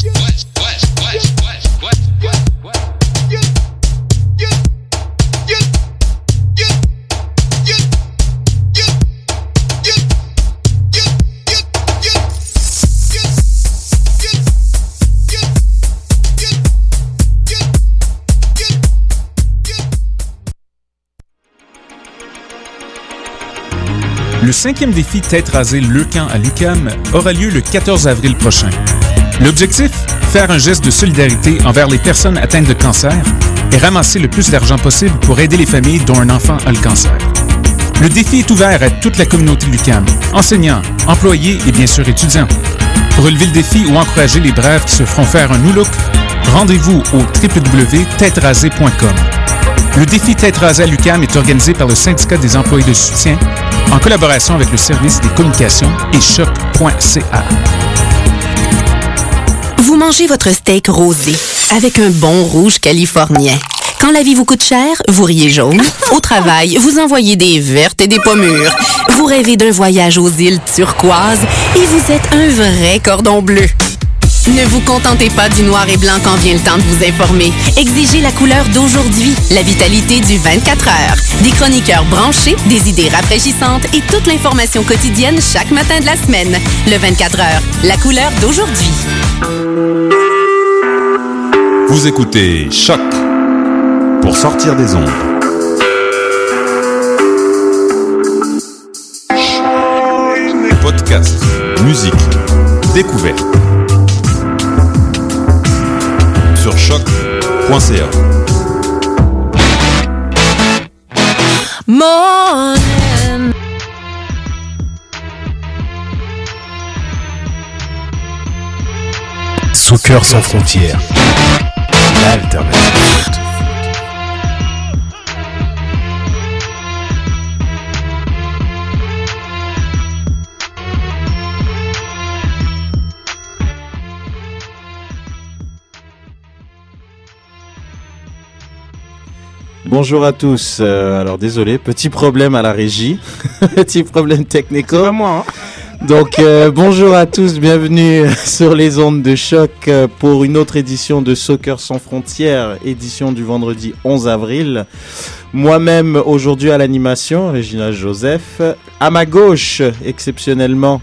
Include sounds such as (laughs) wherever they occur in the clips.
Le cinquième défi Tête rasée Le Camp à l'UCAM aura lieu le 14 avril prochain. L'objectif Faire un geste de solidarité envers les personnes atteintes de cancer et ramasser le plus d'argent possible pour aider les familles dont un enfant a le cancer. Le défi est ouvert à toute la communauté l'UCAM, enseignants, employés et bien sûr étudiants. Pour relever le défi ou encourager les brèves qui se feront faire un new look, rendez-vous au www.têterasée.com. Le défi Tête rasée à l'UCAM est organisé par le syndicat des employés de soutien en collaboration avec le service des communications et choc.ca. Vous mangez votre steak rosé avec un bon rouge californien. Quand la vie vous coûte cher, vous riez jaune. (laughs) Au travail, vous envoyez des vertes et des pommures. Vous rêvez d'un voyage aux îles turquoises et vous êtes un vrai cordon bleu. Ne vous contentez pas du noir et blanc quand vient le temps de vous informer. Exigez la couleur d'aujourd'hui, la vitalité du 24 heures. Des chroniqueurs branchés, des idées rafraîchissantes et toute l'information quotidienne chaque matin de la semaine. Le 24 heures, la couleur d'aujourd'hui. Vous écoutez Choc pour sortir des ondes. Podcast, musique, découverte. Sur choc.ca. Morning. Soccer sans frontières. L'alternative Bonjour à tous. Euh, alors désolé, petit problème à la régie, (laughs) petit problème technico. Pas moi, hein. Donc euh, bonjour à tous, bienvenue (laughs) sur les ondes de choc euh, pour une autre édition de Soccer sans frontières, édition du vendredi 11 avril. Moi-même aujourd'hui à l'animation, Régina Joseph. À ma gauche, exceptionnellement,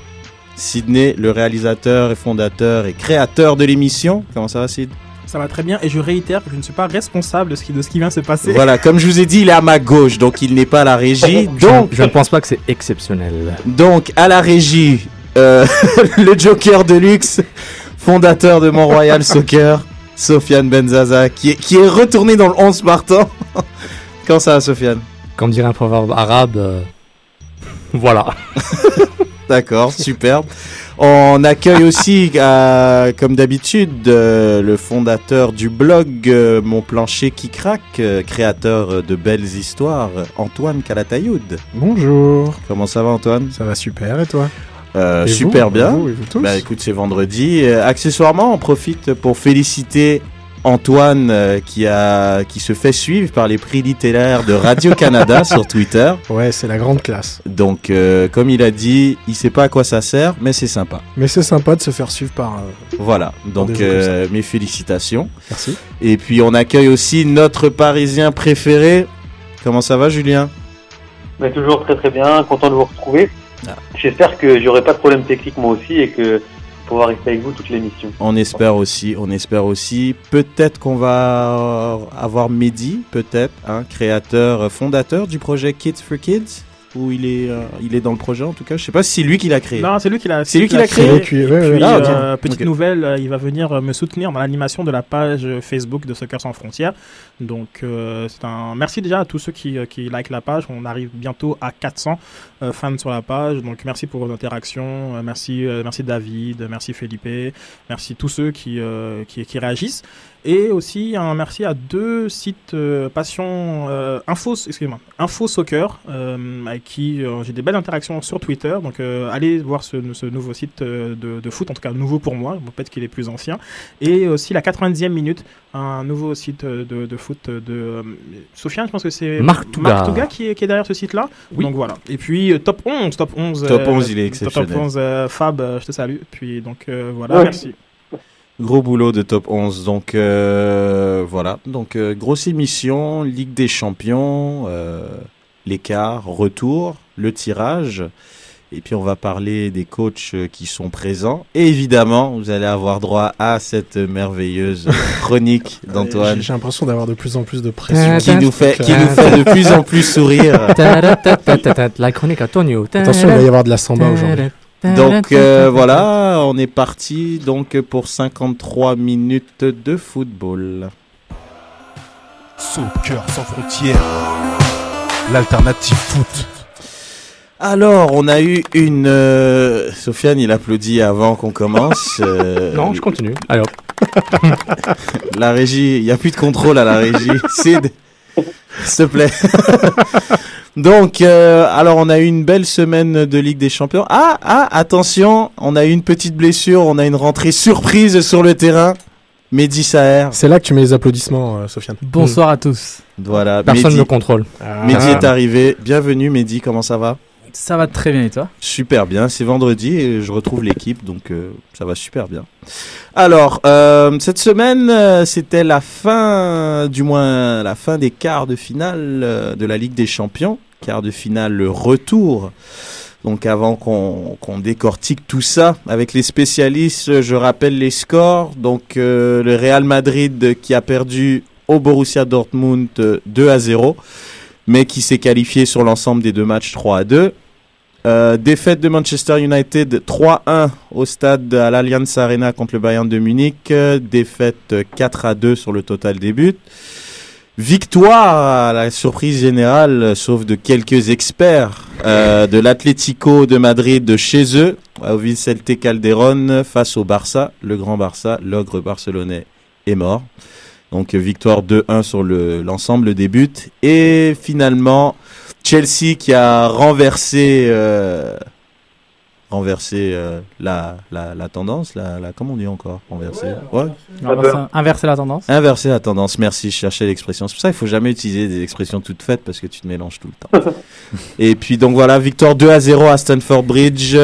Sydney, le réalisateur et fondateur et créateur de l'émission. Comment ça va Sid? Ça va très bien et je réitère que je ne suis pas responsable de ce qui, de ce qui vient de se passer. Voilà, comme je vous ai dit, il est à ma gauche, donc il n'est pas à la régie. Donc, Je ne pense pas que c'est exceptionnel. donc à la régie, euh, (laughs) le Joker de luxe, fondateur de Mont-Royal (laughs) Soccer, Sofiane Benzaza, qui est, qui est retourné dans le 11 partant. (laughs) Comment ça va, Sofiane? Comme dirait un proverbe arabe, euh, voilà. D'accord, superbe. On accueille aussi, euh, comme d'habitude, euh, le fondateur du blog euh, Mon plancher qui craque, créateur de belles histoires, Antoine Calatayoud. Bonjour. Comment ça va, Antoine? Ça va super et toi? Euh, vous? Super bien. Vous, Bah écoute, c'est vendredi. Accessoirement, on profite pour féliciter Antoine euh, qui a qui se fait suivre par les prix littéraires de Radio Canada (laughs) sur Twitter. Ouais, c'est la grande classe. Donc euh, comme il a dit, il sait pas à quoi ça sert, mais c'est sympa. Mais c'est sympa de se faire suivre par. euh, Voilà. Donc euh, mes félicitations. Merci. Et puis on accueille aussi notre Parisien préféré. Comment ça va, Julien? Mais toujours très très bien, content de vous retrouver. Ah. J'espère que j'aurai pas de problème technique moi aussi et que pouvoir rester avec vous toute l'émission. On espère aussi, on espère aussi. Peut-être qu'on va avoir Mehdi, peut-être, hein, créateur, euh, fondateur du projet Kids for Kids, où il est, euh, il est dans le projet en tout cas. Je sais pas si c'est lui qui l'a créé. Non, c'est lui qui l'a C'est lui qui l'a créé. Ouais, puis, Ah, euh, petite nouvelle, euh, il va venir euh, me soutenir dans l'animation de la page Facebook de Soccer sans frontières. Donc, euh, c'est un merci déjà à tous ceux qui, qui like la page. On arrive bientôt à 400 euh, fans sur la page. Donc, merci pour vos interactions. Euh, merci, euh, merci David, merci Felipe, merci tous ceux qui, euh, qui, qui réagissent. Et aussi un merci à deux sites euh, passion euh, info, excusez-moi, info soccer euh, avec qui euh, j'ai des belles interactions sur Twitter. Donc euh, allez voir ce, ce nouveau site euh, de, de foot, en tout cas nouveau pour moi. Peut-être qu'il est plus ancien. Et aussi la 90e minute, un nouveau site euh, de, de foot de euh, Sofiane. Je pense que c'est Marc Touga. Touga qui, est, qui est derrière ce site-là. Oui. Donc voilà. Et puis euh, top 11, top 11. Top euh, 11, il est Top exceptionnel. 11 euh, Fab, euh, je te salue. Puis donc euh, voilà, Ouais. merci. Gros boulot de top 11. Donc euh, voilà. Donc euh, grosse émission, Ligue des Champions, euh, l'écart, retour, le tirage. Et puis on va parler des coachs euh, qui sont présents. Et évidemment, vous allez avoir droit à cette merveilleuse (laughs) chronique d'Antoine J'ai l'impression d'avoir de plus en plus de pression. qui nous fait qui nous fait de plus en plus sourire. (laughs) La chronique Antonio. Attention, il va y avoir de la samba aujourd'hui. Donc euh, voilà, on est parti donc pour 53 minutes de football. Soccer sans frontières. L'alternative foot. Alors, on a eu une. euh, Sofiane, il applaudit avant qu'on commence. (laughs) euh, Non, je continue. Allez hop. (laughs) La régie, il n'y a plus de contrôle à la régie. (laughs) Sid, s'il te plaît. Donc, euh, alors on a eu une belle semaine de Ligue des Champions. Ah, ah, attention, on a eu une petite blessure, on a une rentrée surprise sur le terrain. Mehdi Saher. C'est là que tu mets les applaudissements, euh, Sofiane. Bonsoir à tous. Voilà, Personne ne Mehdi, me contrôle. Mehdi est arrivé. Bienvenue Mehdi, comment ça va? Ça va très bien et toi? Super bien, c'est vendredi et je retrouve l'équipe, donc euh, ça va super bien. Alors, euh, cette semaine, euh, c'était la fin, du moins la fin des quarts de finale de la Ligue des Champions, quart de finale le retour. Donc avant qu'on décortique tout ça avec les spécialistes, je rappelle les scores. Donc le Real Madrid qui a perdu au Borussia Dortmund euh, 2 à 0, mais qui s'est qualifié sur l'ensemble des deux matchs 3 à 2. Euh, défaite de Manchester United 3-1 au stade à l'Allianz Arena contre le Bayern de Munich. Défaite euh, 4 à 2 sur le total des buts. Victoire à la surprise générale, sauf de quelques experts, euh, de l'Atlético de Madrid de chez eux, au Vicente Calderón face au Barça. Le grand Barça, l'ogre barcelonais, est mort. Donc victoire 2-1 sur le- l'ensemble des buts. Et finalement, Chelsea qui a renversé euh, renversé euh, la, la, la tendance, la, la comment on dit encore renversé? Ouais. Inverser, inverser la tendance Inverser la tendance, merci, je cherchais l'expression. C'est pour ça qu'il faut jamais utiliser des expressions toutes faites parce que tu te mélanges tout le temps. (laughs) et puis donc voilà, victoire 2 à 0 à Stanford Bridge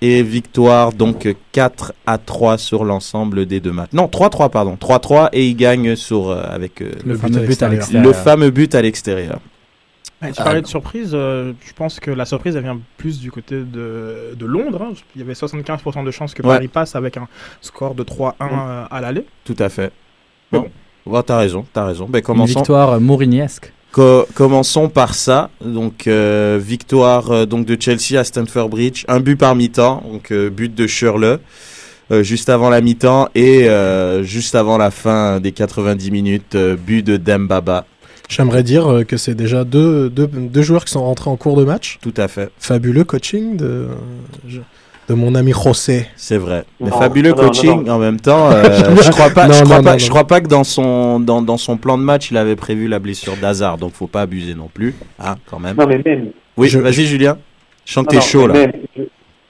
et victoire donc 4 à 3 sur l'ensemble des deux matchs. Non, 3-3 pardon, 3-3 et il gagne sur euh, avec euh, Le but fameux à but à l'extérieur. l'extérieur. le fameux but à l'extérieur. Tu parlais de surprise, euh, je pense que la surprise elle vient plus du côté de, de Londres. hein. Il y avait 75% de chances que Ouais. Paris passe avec un score de 3-1 euh, à l'aller. Tout à fait. Mais Bon, Ouais, t'as raison, t'as raison. Ben Une commençons. victoire euh, mouriniesque. Co- commençons par ça. Donc euh, victoire euh, donc de Chelsea à Stamford Bridge, un but par mi-temps, donc euh, but de Shirley euh, juste avant la mi-temps et euh, juste avant la fin des 90 minutes, euh, but de Dembaba. J'aimerais dire euh, que c'est déjà deux, deux, deux joueurs qui sont rentrés en cours de match. Tout à fait, Fabuleux coaching de, de mon ami José. c'est vrai. Mais Non, fabuleux non, coaching non. en même temps. euh, (laughs) je crois pas, Non, je crois non, pas, non, je non. crois pas que dans son dans, dans son plan de match il avait prévu la blessure d'Hazard, donc faut pas abuser non plus, hein, quand même. Non, mais même. Oui, Je- vas-y Julien. Je sens que Non, t'es chaud là. même, je...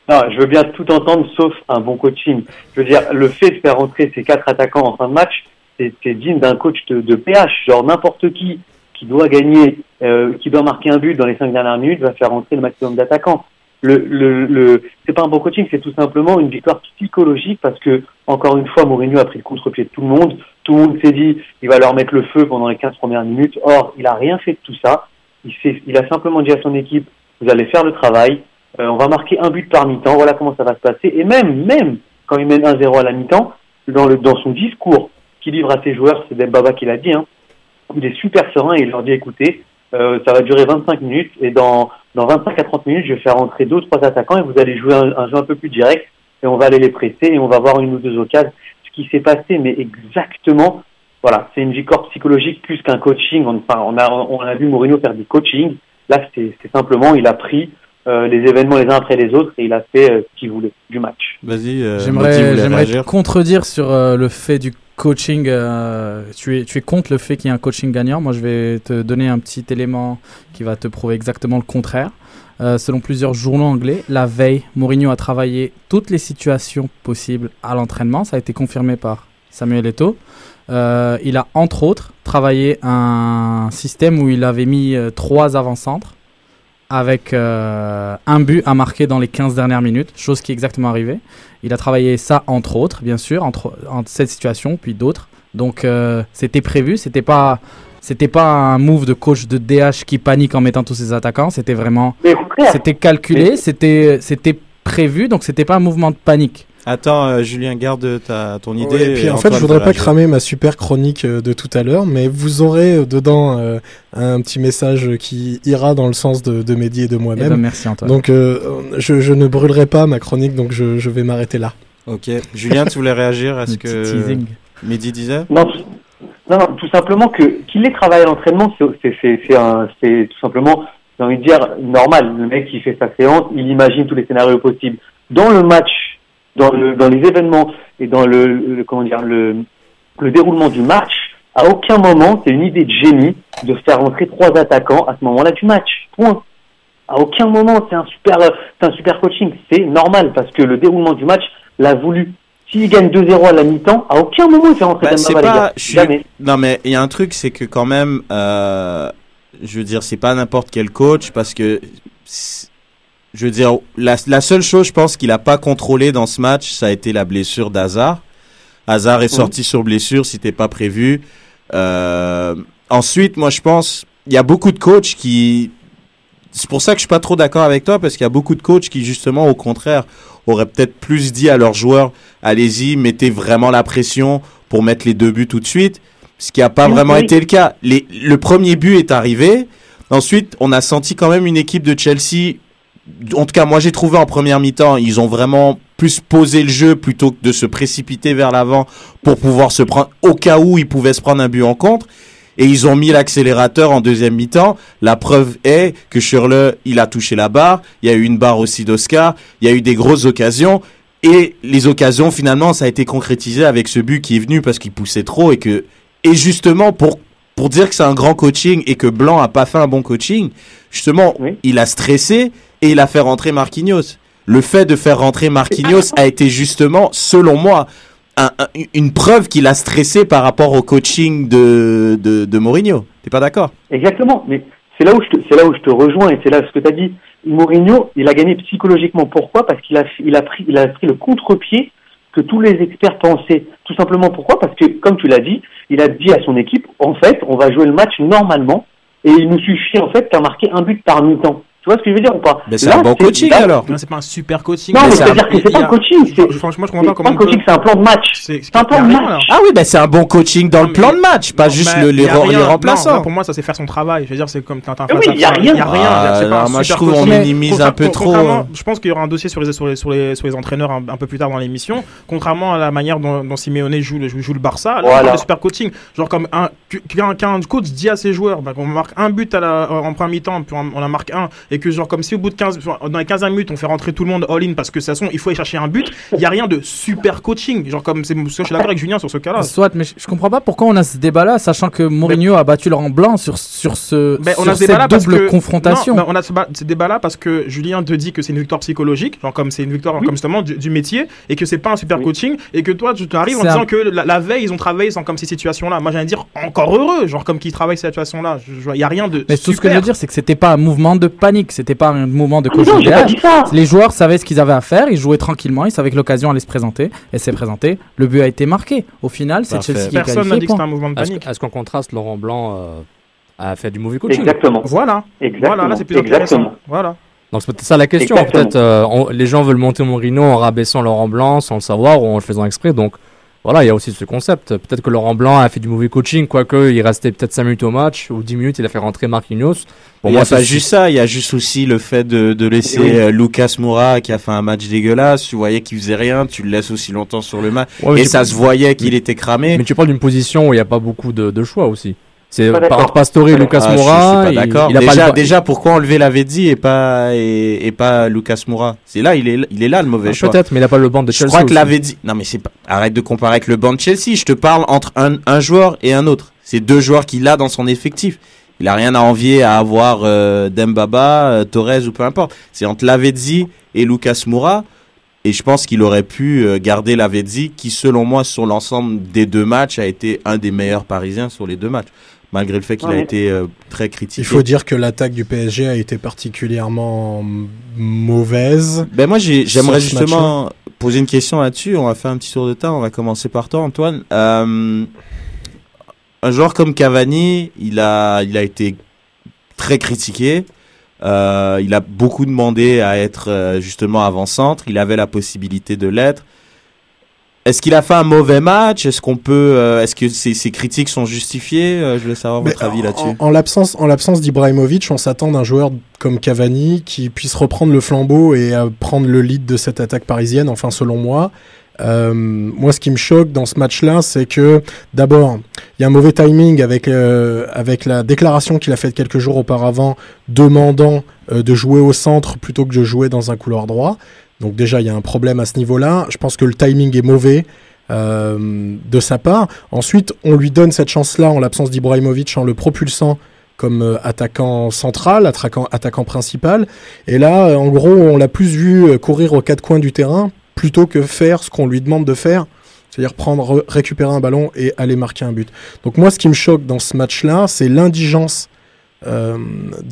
Non, je veux bien tout entendre sauf un bon coaching. Je veux dire, le fait de faire rentrer ces quatre attaquants en fin de match, c'est c'est digne d'un coach de, de PH. Genre n'importe qui qui doit gagner, euh, qui doit marquer un but dans les cinq dernières minutes, va faire rentrer le maximum d'attaquants. Le, le, le, c'est pas un bon coaching, c'est tout simplement une victoire psychologique parce que encore une fois, Mourinho a pris le contre-pied de tout le monde. Tout le monde s'est dit, il va leur mettre le feu pendant les 15 premières minutes. Or, il a rien fait de tout ça. Il, il a simplement dit à son équipe, vous allez faire le travail, euh, on va marquer un but par mi-temps, voilà comment ça va se passer. Et même, même quand il mène 1-0 à la mi-temps, dans, le, dans son discours qu'il livre à ses joueurs, c'est Dembaba qui l'a dit, hein, il est super serein et il leur dit écoutez, euh, ça va durer 25 minutes et dans, dans 25 à 30 minutes, je vais faire entrer deux ou trois attaquants et vous allez jouer un, un jeu un peu plus direct et on va aller les presser et on va voir une ou deux occasions. Ce qui s'est passé, mais exactement, voilà, c'est une victoire psychologique plus qu'un coaching. On, enfin, on, a, on a vu Mourinho faire du coaching. Là, c'est simplement, il a pris euh, les événements les uns après les autres et il a fait euh, ce qu'il voulait du match. Vas-y. euh, J'aimerais contredire sur euh, le fait du coaching. euh, tu, es, tu contre le fait qu'il y ait un coaching gagnant. Moi, je vais te donner un petit élément qui va te prouver exactement le contraire. Euh, selon plusieurs journaux anglais, la veille, Mourinho a travaillé toutes les situations possibles à l'entraînement. Ça a été confirmé par Samuel Eto'o. Euh, il a entre autres travaillé un système où il avait mis trois avant-centres avec euh, un but à marquer dans les 15 dernières minutes, chose qui est exactement arrivée. Il a travaillé ça entre autres, bien sûr, entre, entre cette situation puis d'autres. Donc euh, c'était prévu, c'était pas c'était pas un move de coach de DH qui panique en mettant tous ses attaquants, c'était vraiment c'était calculé, c'était c'était prévu, donc c'était pas un mouvement de panique. Attends, euh, Julien, garde ta, ton idée. Ouais, et puis en fait, je voudrais pas cramer ma super chronique euh, de tout à l'heure, mais vous aurez euh, dedans euh, un petit message qui ira dans le sens de, de Mehdi et de Eh ben, moi-même. merci Antoine. Donc euh, je, je ne brûlerai pas ma chronique, donc je, je vais m'arrêter là. Ok. Julien, tu voulais réagir à (laughs) ce que teasing. Mehdi disait? Non, tout- non, non, tout simplement que qu'il ait travaillé à l'entraînement, c'est- c'est c'est c'est un- c'est tout simplement, j'ai envie de dire normal. Le mec qui fait sa séance, il imagine tous les scénarios possibles. Dans le match, dans le dans les événements et dans le, le- comment dire le le déroulement du match, à aucun moment c'est une idée de génie de faire rentrer trois attaquants à ce moment-là du match. Point. À aucun moment c'est un super c'est un super coaching. C'est normal parce que le déroulement du match l'a voulu. S'il gagne 2-0 à la mi-temps, à aucun moment il fait rentrer Bah, Dembaba, les pas- gars. suis- Jamais. Non, mais il y a un truc, c'est que quand même, euh, je veux dire, c'est pas n'importe quel coach parce que, je veux dire, la, la seule chose, je pense, qu'il a pas contrôlé dans ce match, ça a été la blessure d'Hazard. Hazard est sorti sur blessure, c'était pas prévu. Euh, ensuite, moi, je pense, il y a beaucoup de coachs qui, c'est pour ça que je suis pas trop d'accord avec toi parce qu'il y a beaucoup de coachs qui, justement, au contraire, auraient peut-être plus dit à leurs joueurs, allez-y, mettez vraiment la pression pour mettre les deux buts tout de suite. Ce qui n'a pas Oui, vraiment oui. été le cas. Les, le premier but est arrivé. Ensuite, on a senti quand même une équipe de Chelsea. En tout cas, moi, j'ai trouvé en première mi-temps, ils ont vraiment plus posé le jeu plutôt que de se précipiter vers l'avant pour pouvoir se prendre, au cas où ils pouvaient se prendre un but en contre. Et ils ont mis l'accélérateur en deuxième mi-temps. La preuve est que Schürrle, il a touché la barre. Il y a eu une barre aussi d'Oscar. Il y a eu des grosses occasions. Et les occasions, finalement, ça a été concrétisé avec ce but qui est venu parce qu'il poussait trop et que, et justement, pour, pour dire que c'est un grand coaching et que Blanc a pas fait un bon coaching, justement, Oui. il a stressé et il a fait rentrer Marquinhos. Le fait de faire rentrer Marquinhos a été justement, selon moi, un- un- une preuve qu'il a stressé par rapport au coaching de, de, de Mourinho. T'es pas d'accord? Exactement, mais c'est là où je te, c'est là où je te rejoins et c'est là ce que tu as dit. Mourinho, il a gagné psychologiquement. Pourquoi? Parce qu'il a, il a pris, il a pris le contre-pied que tous les experts pensaient. Tout simplement pourquoi? Parce que, comme tu l'as dit, il a dit à son équipe, en fait, on va jouer le match normalement et il nous suffit en fait qu'à marquer un but par mi-temps. Tu vois ce que je veux dire ou pas Mais c'est un bon coaching là- alors. Non, c'est pas un super coaching. Non, mais c'est c'est-à-dire que c'est il y pas a- un coaching, c'est Franchement, je comprends c'est pas comment. un coaching, c'est un plan de match. C'est C'est un plan y a de rien, match. Ah oui, ben c'est un bon coaching dans le plan y a- de match, pas juste les, y a rien. remplaçants. pour moi, ça c'est faire son travail. Je veux dire, c'est comme t'as un oui, à y a rien. Y a rien. Ah, c'est pas alors un moi, je trouve on minimise un peu trop. contrairement- Je pense qu'il y aura un dossier sur les, sur les, sur les, sur les entraîneurs un, peu plus tard dans l'émission. Contrairement à la manière dont, Simeone joue le, joue le Barça, là, on super coaching. Genre comme un, qu'un, coach dit à ses joueurs, bah, qu'on marque un but à la, en première mi-temps, puis on, on en marque un, et que genre comme si au bout de 15, dans les 15 minutes, on fait rentrer tout le monde all-in parce que de toute façon, il faut aller chercher un but, il y a rien de super coaching. Genre comme, c'est, je suis d'accord avec Julien sur ce cas-là. Soit, mais je, comprends pas pourquoi on a ce débat-là, sachant que Mourinho a battu Laurent Blanc sur, sur, ce, Ben, on sur a ce cette double que- confrontation. Non, on a ce, ba- ce débat-là parce que Julien te dit que c'est une victoire psychologique, genre comme c'est une victoire comme justement du, du métier, et que c'est pas un super Oui. coaching, et que toi tu t'arrives en un- disant que la, la veille ils ont travaillé sans comme ces situations-là. Moi j'allais dire encore heureux, genre comme qu'ils travaillent cette situation-là. Il y a rien de Mais tout ce que je veux dire, c'est que c'était pas un mouvement de panique, c'était pas un mouvement de Ah, dit ça. Les joueurs savaient ce qu'ils avaient à faire, ils jouaient tranquillement, ils savaient que l'occasion allait se présenter, et s'est présentée. Le but a été marqué. Au final, c'est. Chelsea qui Personne n'a dit que c'était un mouvement de Est-ce panique. est-ce qu'en contraste, Laurent Blanc euh, a fait du mauvais coaching? Exactement. Voilà, Exactement. voilà, là c'est plus Exactement. intéressant. Voilà. Donc c'est peut-être ça la question. Exactement. Peut-être euh, on- les gens veulent monter Mourinho en rabaissant Laurent Blanc sans le savoir ou en le faisant exprès. Donc voilà, il y a aussi ce concept. Peut-être que Laurent Blanc a fait du mauvais coaching, quoique il restait peut-être 5 minutes au match ou 10 minutes, il a fait rentrer Marquinhos. Pour moi, c'est pas juste ça. Il y a juste aussi le fait de, de laisser Oui. euh, Lucas Moura qui a fait un match dégueulasse. Tu voyais qu'il faisait rien. Tu le laisses aussi longtemps sur le match. Ouais, Et ça se voyait qu'il était cramé. Mais tu parles d'une position où il n'y a pas beaucoup de, de choix aussi. C'est entre Pastore et Lucas Ah, je- Moura. je suis pas il- d'accord. a Déjà, le- déjà, pourquoi enlever Lavezzi et pas et, et pas Lucas Moura? C'est là, il est, il est là le mauvais Ah, choix. Peut-être, mais il n'a pas le banc de Je Chelsea. crois que. Lavezzi. Non, mais c'est pas. Arrête de comparer avec le banc de Chelsea. Je te parle entre un, un joueur et un autre. C'est deux joueurs qu'il a dans son effectif. Il a rien à envier à avoir euh, Dembaba, euh, Torres ou peu importe. C'est entre Lavezzi et Lucas Moura. Et je pense qu'il aurait pu euh, garder Lavezzi, qui selon moi sur l'ensemble des deux matchs a été un des meilleurs Parisiens sur les deux matchs. Malgré le fait qu'il Ouais, a été euh, très critiqué. Il faut dire que l'attaque du PSG a été particulièrement mauvaise. Ben moi, j'ai- j'aimerais justement poser une question là-dessus. On va faire un petit tour de temps. On va commencer par toi, Antoine. Euh, un joueur comme Cavani, il a, il a été très critiqué. Euh, il a beaucoup demandé à être justement avant-centre. Il avait la possibilité de l'être. Est-ce qu'il a fait un mauvais match? Est-ce qu'on peut euh, Est-ce que ces, ces critiques sont justifiées? Euh, Je voulais savoir Mais votre avis là-dessus. En, en l'absence, en l'absence d'Ibrahimovic, on s'attend d'un joueur comme Cavani qui puisse reprendre le flambeau et euh, prendre le lead de cette attaque parisienne. Enfin, selon moi. Euh, moi, ce qui me choque dans ce match-là, c'est que d'abord, il y a un mauvais timing avec avec la déclaration qu'il a faite quelques jours auparavant, demandant de jouer au centre plutôt que de jouer dans un couloir droit. Donc déjà, il y a un problème à ce niveau-là. Je pense que le timing est mauvais euh, de sa part. Ensuite, on lui donne cette chance-là en l'absence d'Ibrahimovic en le propulsant comme euh, attaquant central, attaquant, principal. Et là, euh, en gros, on l'a plus vu courir aux quatre coins du terrain plutôt que faire ce qu'on lui demande de faire, c'est-à-dire récupérer un ballon et aller marquer un but. Donc moi, ce qui me choque dans ce match-là, c'est l'indigence euh,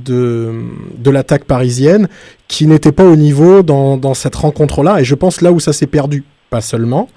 de, de l'attaque parisienne qui n'était pas au niveau dans, dans cette rencontre-là. Et je pense là où ça s'est perdu, pas seulement,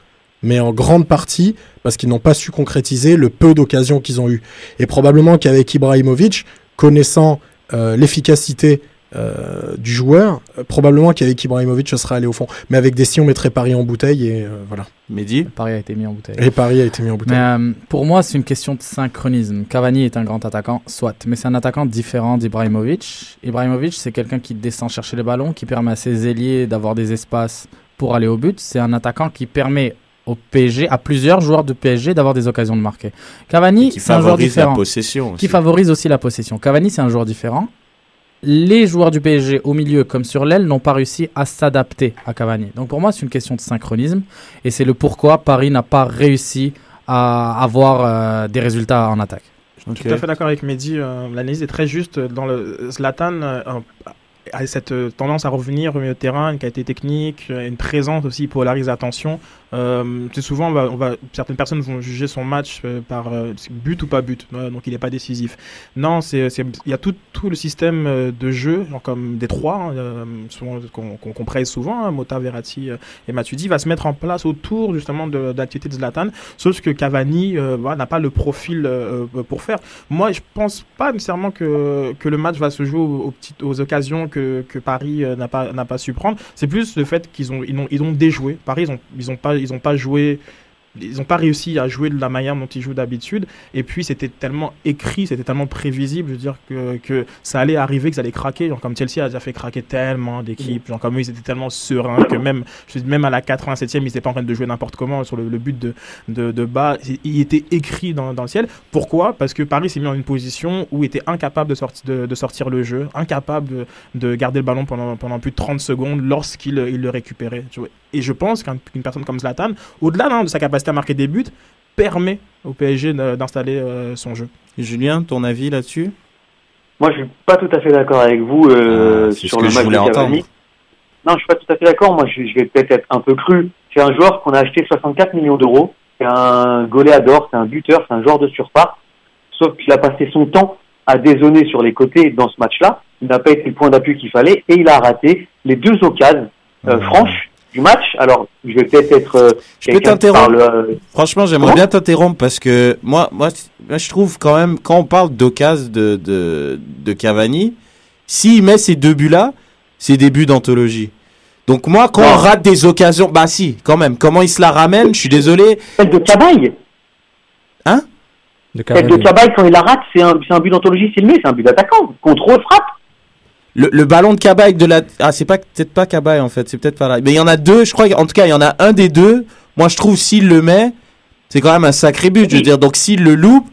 mais en grande partie parce qu'ils n'ont pas su concrétiser le peu d'occasions qu'ils ont eu. Et probablement qu'avec Ibrahimovic, connaissant euh, l'efficacité euh, du joueur, euh, probablement qu'avec Ibrahimovic, ce serait allé au fond. Mais avec Dessy, on mettrait Paris en bouteille et euh, voilà. Mehdi Paris a été mis en bouteille. Et Paris a été mis en bouteille. Mais euh, pour moi, c'est une question de synchronisme. Cavani est un grand attaquant, soit, mais c'est un attaquant différent d'Ibrahimovic. Ibrahimovic, c'est quelqu'un qui descend chercher les ballons, qui permet à ses ailiers d'avoir des espaces pour aller au but. C'est un attaquant qui permet au PSG, à plusieurs joueurs de PSG, d'avoir des occasions de marquer. Cavani, qui c'est un joueur favorise la différent. possession. Qui aussi. favorise aussi la possession. Cavani, c'est un joueur différent. Les joueurs du PSG au milieu comme sur l'aile n'ont pas réussi à s'adapter à Cavani. Donc pour moi, c'est une question de synchronisme et c'est le pourquoi Paris n'a pas réussi à avoir euh, des résultats en attaque. Ok. Tout à fait d'accord avec Mehdi. euh, L'analyse est très juste. Dans le Zlatan euh, cette euh, tendance à revenir au milieu de terrain, une qualité technique, euh, une présence aussi polarise l'attention. Euh, c'est souvent, certaines personnes vont juger son match euh, par but ou pas but, donc il n'est pas décisif. Non, il y a tout, le système de jeu, comme des trois, hein, qu'on, praise souvent, hein, Mota, Verratti et Matuidi, va se mettre en place autour justement de, de l'activité de Zlatan, sauf que Cavani n'a pas le profil pour faire. Moi, je pense pas nécessairement que, le match va se jouer aux occasions que, que Paris euh, n'a pas, pas su prendre. C'est plus le fait qu'ils ont, ils déjoué. Paris, ils ont, ils ont pas, ils ont pas joué. Ils n'ont pas réussi à jouer de la manière dont ils jouent d'habitude. Et puis, c'était tellement écrit, c'était tellement prévisible, je veux dire, que, que ça allait arriver, que ça allait craquer. Genre, comme Chelsea a déjà fait craquer tellement d'équipes. Genre, comme eux, ils étaient tellement sereins que même, je dis, même à la 87e, ils n'étaient pas en train de jouer n'importe comment sur le, but de, de, de bas. Il était écrit dans, dans le ciel. Pourquoi? Parce que Paris s'est mis dans une position où il était incapable de, sorti- de, de sortir le jeu, incapable de, de garder le ballon pendant, pendant plus de 30 secondes lorsqu'il il le récupérait. tu vois. Et je pense qu'un- qu'une personne comme Zlatan, au-delà hein, de sa capacité à marquer des buts, permet au PSG d'installer euh, son jeu. Julien, ton avis là-dessus? Moi, je suis pas tout à fait d'accord avec vous euh, Ah, sur ce le que je match voulais de Cavani. entendre. Non, je suis pas tout à fait d'accord. Moi, je, je vais peut-être être un peu cru. C'est un joueur qu'on a acheté 64 millions d'euros. C'est un goléador, c'est un buteur, c'est un joueur de surface. Sauf qu'il a passé son temps à dézonner sur les côtés dans ce match-là. Il n'a pas été le point d'appui qu'il fallait et il a raté les deux occasions euh, franches du match. Alors, je vais peut-être être. euh, Je peux t'interrompre parle, euh, Franchement, j'aimerais Comment bien t'interrompre parce que moi, moi, je trouve quand même, quand on parle d'occasion de, de, de Cavani, s'il met ces deux buts-là, c'est des buts d'anthologie. Donc moi, quand on rate des occasions, bah si, quand même. Comment il se la ramène Je suis désolé. Celle de Cabaye. Hein? De Celle de. Cabaye, quand il la rate, c'est un, c'est un but d'anthologie s'il le met, c'est un but d'attaquant. Contrôle, frappe. Le, le ballon de Cabaye de la, ah c'est pas peut-être pas Cabaye en fait, c'est peut-être pas là. Mais il y en a deux, je crois. En tout cas, il y en a un des deux. Moi, je trouve s'il le met, c'est quand même un sacré but. Je veux dire, donc s'il le loupe,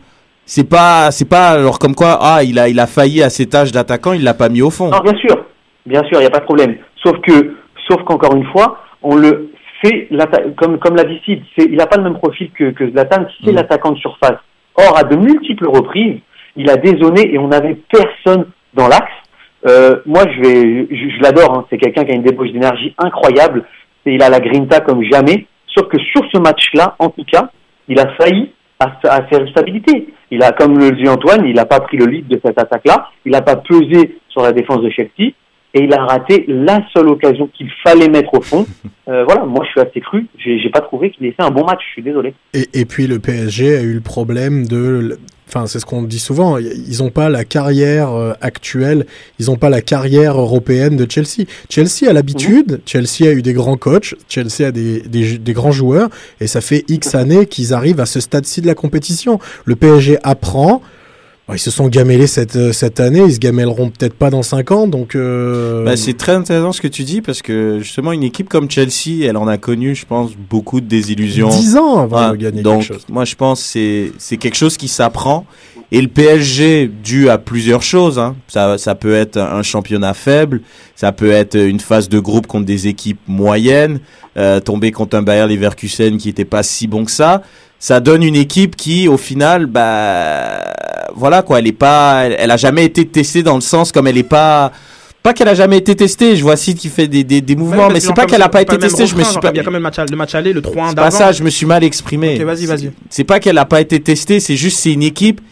c'est pas, c'est pas alors comme quoi, ah il a, il a failli à ses tâches d'attaquant, il l'a pas mis au fond. Non, bien sûr, bien sûr, il n'y a pas de problème. Sauf que, sauf qu'encore une fois, on le fait, comme, comme l'a dit Sid, il n'a pas le même profil que, que Zlatan, c'est Mm. l'attaquant de surface. Or, à de multiples reprises, il a dézonné et on n'avait personne dans l'axe. Euh, moi, je vais, je, l'adore, hein, c'est quelqu'un qui a une débauche d'énergie incroyable et il a la grinta comme jamais. Sauf que sur ce match-là, en tout cas, il a failli à, à ses responsabilités. Il a, comme le dit Antoine, il n'a pas pris le lead de cette attaque-là, il n'a pas pesé sur la défense de Chelsea, et il a raté la seule occasion qu'il fallait mettre au fond. (laughs) Euh, voilà, moi je suis assez cru, j'ai j'ai pas trouvé qu'il ait fait un bon match, je suis désolé. Et, et puis le PSG a eu le problème de, enfin c'est ce qu'on dit souvent, ils n'ont pas la carrière euh, actuelle, ils n'ont pas la carrière européenne de Chelsea. Chelsea a l'habitude, Chelsea a eu des grands coachs, Chelsea a des, des, des grands joueurs, et ça fait X années qu'ils arrivent à ce stade-ci de la compétition. Le PSG apprend. Bon, ils se sont gamellés cette, euh, cette année, ils se gamelleront peut-être pas dans 5 ans, donc... Euh... Bah, c'est très intéressant ce que tu dis parce que justement une équipe comme Chelsea, elle en a connu, je pense, beaucoup de désillusions. 10 ans avant de gagner donc, quelque chose. moi, je pense que c'est c'est quelque chose qui s'apprend. Et le PSG, dû à plusieurs choses, hein, ça, ça peut être un championnat faible, ça peut être une phase de groupe contre des équipes moyennes, euh, tomber contre un Bayer Leverkusen qui était pas si bon que ça. Ça donne une équipe qui, au final, bah, voilà quoi, elle est pas, elle, a jamais été testée dans le sens comme elle est pas. Pas qu'elle a jamais été testée, je vois Sid qui fait des, des, des mouvements, mais c'est pas qu'elle a pas été testée, je me suis pas. Il y a quand même le match, le match aller, le 3-1 C'est pas d'avant. ça, je me suis mal exprimé. Vas-y, vas-y. C'est pas qu'elle a pas été testée, c'est juste c'est une équipe.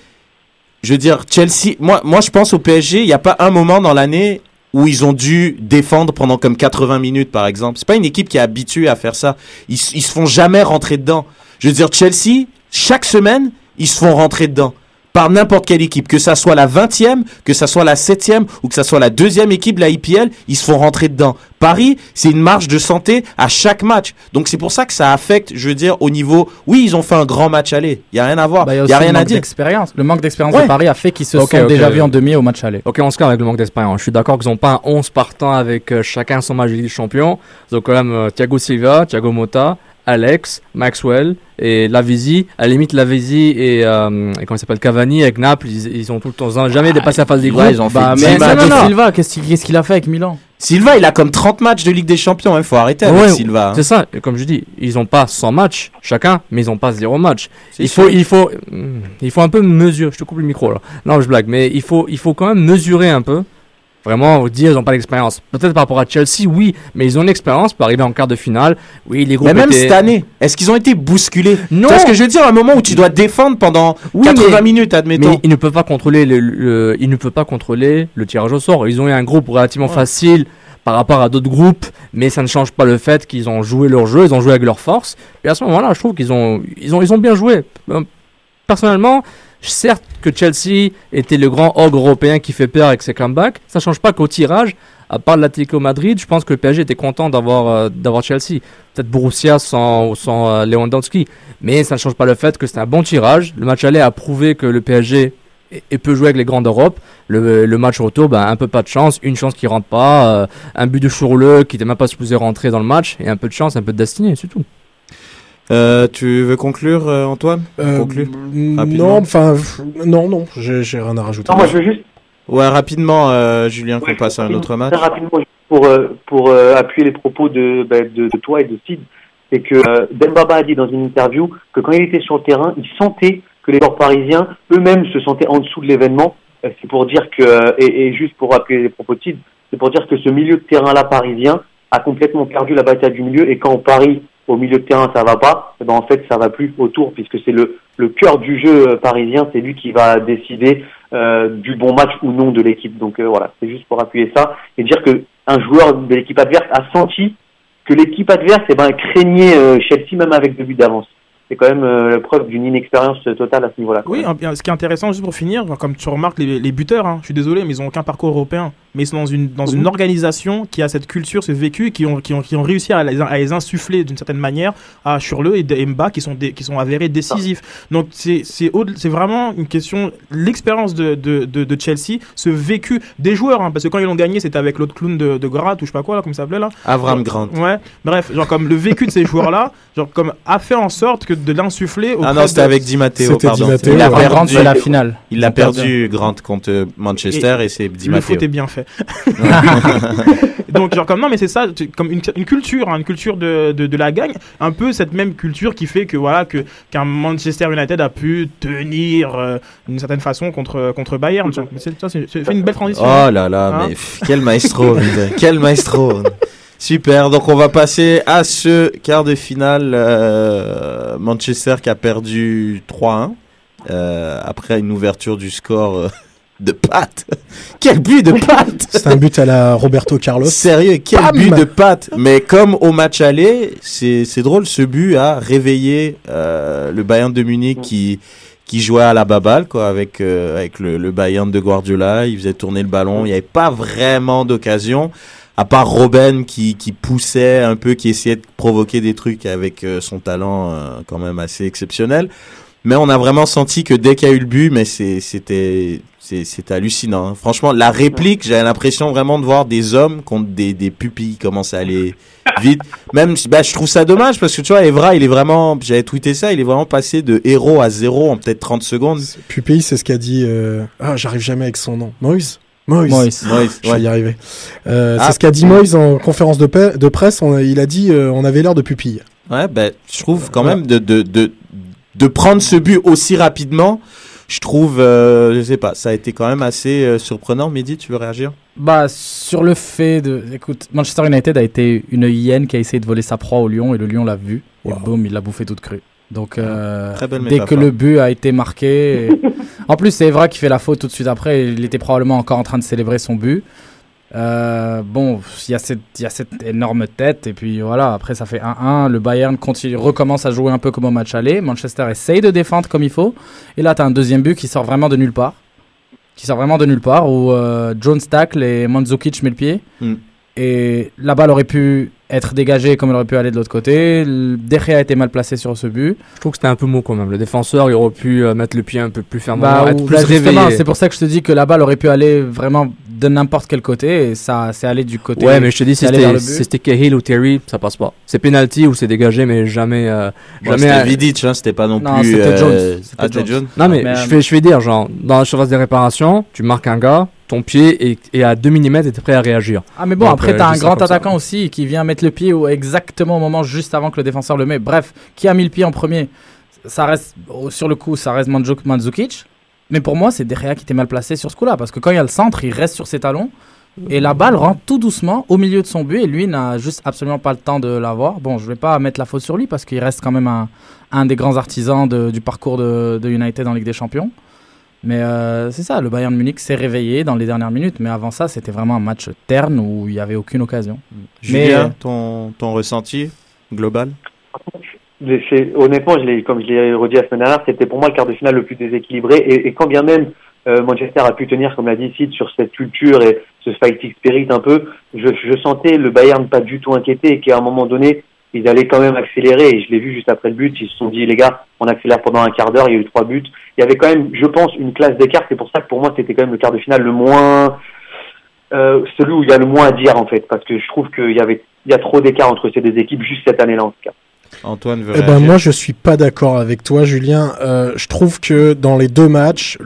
Je veux dire, Chelsea. Moi, moi, je pense au PSG. Il n'y a pas un moment dans l'année où ils ont dû défendre pendant comme 80 minutes, par exemple. C'est pas une équipe qui est habituée à faire ça. Ils, ils se font jamais rentrer dedans. Je veux dire, Chelsea, chaque semaine, ils se font rentrer dedans. Par n'importe quelle équipe, que ça soit la 20e, que ça soit la 7e ou que ça soit la deuxième équipe de la IPL, ils se font rentrer dedans. Paris, c'est une marge de santé à chaque match. Donc c'est pour ça que ça affecte, je veux dire, au niveau. Oui, ils ont fait un grand match aller. Il y a rien à voir. Bah, il y a Il aussi y a le rien à manque dire. d'expérience. Le manque d'expérience Ouais. de Paris a fait qu'ils se Ok, sont déjà vus en demi au match aller. Ok, on se calme avec le manque d'expérience. Je suis d'accord qu'ils n'ont pas un 11 partant avec euh, chacun son match de Champions. Ils ont quand même euh, Thiago Silva, Thiago Motta, Alex, Maxwell et Lavizi. À la limite, Lavizi et, euh, et comment il s'appelle Cavani avec Naples, ils, ils ont tout le temps jamais dépassé la phase des ouais, groupes. ils ont fait Bah, mais. Silva, qu'est-ce qu'il a fait avec Milan? Silva, il a comme 30 matchs de Ligue des Champions. Il faut arrêter avec Ouais, Silva. hein. C'est ça, et comme je dis, ils n'ont pas 100 matchs chacun, mais ils n'ont pas zéro match. C'est Il sûr. faut, il, faut, hmm, il faut un peu mesurer. Je te coupe le micro là. Non, je blague, mais il faut, il faut quand même mesurer un peu. Vraiment, dire ils n'ont pas d'expérience. Peut-être par rapport à Chelsea, oui, mais ils ont l'expérience pour arriver en quart de finale. Oui, les groupes Mais même étaient- cette année, est-ce qu'ils ont été bousculés? Non. Tu vois ce que je veux dire À un moment où tu dois défendre pendant Oui, 80 mais- minutes, admettons. Mais ils ne peuvent pas contrôler le, le- ils ne peuvent pas contrôler le tirage au sort. Ils ont eu un groupe relativement facile par rapport à d'autres groupes, mais ça ne change pas le fait qu'ils ont joué leur jeu, ils ont joué avec leur force. Et à ce moment-là, je trouve qu'ils ont, ils ont, ils ont bien joué. Euh, Personnellement, certes que Chelsea était le grand ogre européen qui fait peur avec ses comebacks, ça change pas qu'au tirage, à part l'Atlético Madrid, je pense que le PSG était content d'avoir euh, d'avoir Chelsea. Peut-être Borussia sans, sans euh, Lewandowski, mais ça ne change pas le fait que c'était un bon tirage. Le match aller a prouvé que le PSG et, peut jouer avec les grands d'Europe. Le, le match retour, ben, un peu pas de chance, une chance qui rentre pas, euh, un but de Chourleux qui n'était même pas supposé rentrer dans le match, et un peu de chance, un peu de destinée, c'est tout. Euh, tu veux conclure, euh, Antoine? Euh, Conclure non, enfin, non, non, j'ai rien à rajouter. Non, moi je veux juste Ouais, rapidement, euh, Julien, qu'on Ouais, passe à un autre match. Très rapidement, juste pour, pour euh, appuyer les propos de, bah, de, de toi et de Sid, c'est que euh, Dembaba a dit dans une interview que quand il était sur le terrain, il sentait que les joueurs parisiens eux-mêmes se sentaient en dessous de l'événement. C'est pour dire que, et, et juste pour appuyer les propos de Sid, c'est pour dire que ce milieu de terrain-là parisien a complètement perdu la bataille du milieu et quand on parie au milieu de terrain ça va pas, eh ben en fait ça va plus autour puisque c'est le, cœur du jeu euh, parisien, c'est lui qui va décider euh, du bon match ou non de l'équipe. Donc euh, voilà, c'est juste pour appuyer ça et dire que un joueur de l'équipe adverse a senti que l'équipe adverse eh ben, craignait Chelsea même avec deux buts d'avance. C'est quand même la preuve d'une inexpérience totale à ce niveau-là. Oui, ce qui est intéressant, juste pour finir, comme tu remarques, les, les buteurs, hein, je suis désolé, mais ils n'ont aucun parcours européen. Mais ils sont dans une, dans une organisation qui a cette culture, ce vécu, et qui ont, qui ont, qui ont réussi à les, à les insuffler d'une certaine manière à Churleux et Demba, qui sont, qui sont avérés décisifs. Donc c'est c'est au- c'est vraiment une question, l'expérience de, de, de, de Chelsea, ce vécu des joueurs, hein, parce que quand ils l'ont gagné, c'était avec l'autre clown de, de Grat, ou je sais pas quoi, là, comme ça s'appelait là. Avram Grant. Ouais, bref, genre comme le vécu de ces (laughs) joueurs-là, genre comme a fait en sorte que de l'insuffler Ah non, c'était de- avec Di Matteo, pardon. Di Matteo, Il a perdu, la finale. il a perdu. Grant contre Manchester et, c'est Di le Matteo. foot est bien fait. (laughs) Donc genre comme non mais c'est ça, comme une, une culture, hein, une culture de, de, de la gagne, un peu cette même culture qui fait que voilà que qu'un Manchester United a pu tenir euh, d'une certaine façon contre contre Bayern. c'est une belle transition. Oh là là, Hein mais pff, quel maestro, quel maestro. Super, donc on va passer à ce quart de finale. euh, Manchester qui a perdu 3-1 euh, après une ouverture du score de Pat. (laughs) quel but de Pat (laughs) C'est un but à la Roberto Carlos. Sérieux, quel Bam but de Pat Mais comme au match aller, c'est c'est drôle, ce but a réveillé euh, le Bayern de Munich qui qui jouait à la baballe quoi avec euh, avec le, le Bayern de Guardiola, il faisait tourner le ballon, il n'y avait pas vraiment d'occasion à part Robben qui qui poussait un peu, qui essayait de provoquer des trucs avec euh, son talent euh, quand même assez exceptionnel. Mais on a vraiment senti que dès qu'il y a eu le but, mais c'était c'est- c'était hallucinant. hein. Franchement, la réplique, j'avais l'impression vraiment de voir des hommes contre des, des pupilles qui commencent à aller (laughs) vite. Même, bah, je trouve ça dommage parce que tu vois, Evra, il est vraiment, j'avais tweeté ça, il est vraiment passé de héros à zéro en peut-être 30 secondes. Pupille, c'est ce qu'a dit. euh, Ah, j'arrive jamais avec son nom. Moïse Moïse. Moïse. Moïse, Je vais ouais. y arriver. Euh, Ah. C'est ce qu'a dit Moïse en conférence de, de presse. On a- il a dit euh, on avait l'air de pupille. Ouais, ben, je trouve quand même de, de, de, de prendre ce but aussi rapidement, je trouve, euh, je sais pas, ça a été quand même assez euh, surprenant. Mehdi, tu veux réagir? Bah, sur le fait de. Écoute, Manchester United a été une hyène qui a essayé de voler sa proie au lion et le lion l'a vu. Et boum, il l'a bouffé toute crue. Donc, euh, Très belle dès que le but a été marqué. et- (laughs) en plus, c'est Evra qui fait la faute tout de suite après. Il était probablement encore en train de célébrer son but. Euh, bon, il y, a cette- il y a cette énorme tête. Et puis voilà, après, ça fait 1-1. Le Bayern continue, recommence à jouer un peu comme au match aller. Manchester essaye de défendre comme il faut. Et là, tu as un deuxième but qui sort vraiment de nulle part. Qui sort vraiment de nulle part. Où euh, Jones tacle et Mandzukic met le pied. Mm. Et la balle aurait pu être dégagée comme elle aurait pu aller de l'autre côté. Le- De Gea a été mal placé sur ce but. Je trouve que c'était un peu mou quand même. Le défenseur, il aurait pu euh, mettre le pied un peu plus fermement, Bah, être ou- plus bah, réveillé. c'est pour ça que je te dis que la balle aurait pu aller vraiment de n'importe quel côté et ça c'est allé du côté. Ouais, mais je te dis, si c'était Cahill ou Terry, ça passe pas. C'est penalty ou c'est dégagé, mais jamais. euh, Bon, jamais C'était euh, Vidic, hein, c'était pas non, Non, plus. c'était Jones. C'était ah, c'était Jones. Jones. Non, mais, Mais, je, vais, je vais dire, genre, dans la surface des réparations, tu marques un gars, ton pied est, est à 2 mm et t'es prêt à réagir. Ah mais bon, Donc, après euh, t'as je un grand ça. attaquant aussi qui vient mettre le pied au- exactement au moment juste avant que le défenseur le met. Bref, qui a mis le pied en premier? Ça reste sur le coup, ça reste Mandzukic. Mais pour moi, c'est De Gea qui était mal placé sur ce coup-là parce que quand il y a le centre, il reste sur ses talons et la balle rentre tout doucement au milieu de son but et lui n'a juste absolument pas le temps de l'avoir. Bon, je vais pas mettre la faute sur lui parce qu'il reste quand même un, un des grands artisans de- du parcours de, de United en Ligue des Champions. Mais euh, c'est ça, le Bayern de Munich s'est réveillé dans les dernières minutes, mais avant ça, c'était vraiment un match terne où il n'y avait aucune occasion. Julien, Mais- ton, ton ressenti global? Honnêtement, je l'ai, comme je l'ai redit la semaine dernière, c'était pour moi le quart de finale le plus déséquilibré. Et, et quand bien même euh, Manchester a pu tenir, comme l'a dit Sid, sur cette culture et ce fighting spirit un peu, je, je sentais le Bayern pas du tout inquiété et qu'à un moment donné, ils allaient quand même accélérer. Et je l'ai vu juste après le but, ils se sont dit, les gars, on accélère pendant un quart d'heure, il y a eu trois buts. Il y avait quand même, je pense, une classe d'écart. C'est pour ça que pour moi, c'était quand même le quart de finale le moins... Euh, celui où il y a le moins à dire en fait, parce que je trouve qu'il y avait il y a trop d'écart entre ces deux équipes juste cette année-là en tout cas. Antoine veut Eh ben moi je suis pas d'accord avec toi Julien. Euh, je trouve que dans les deux matchs,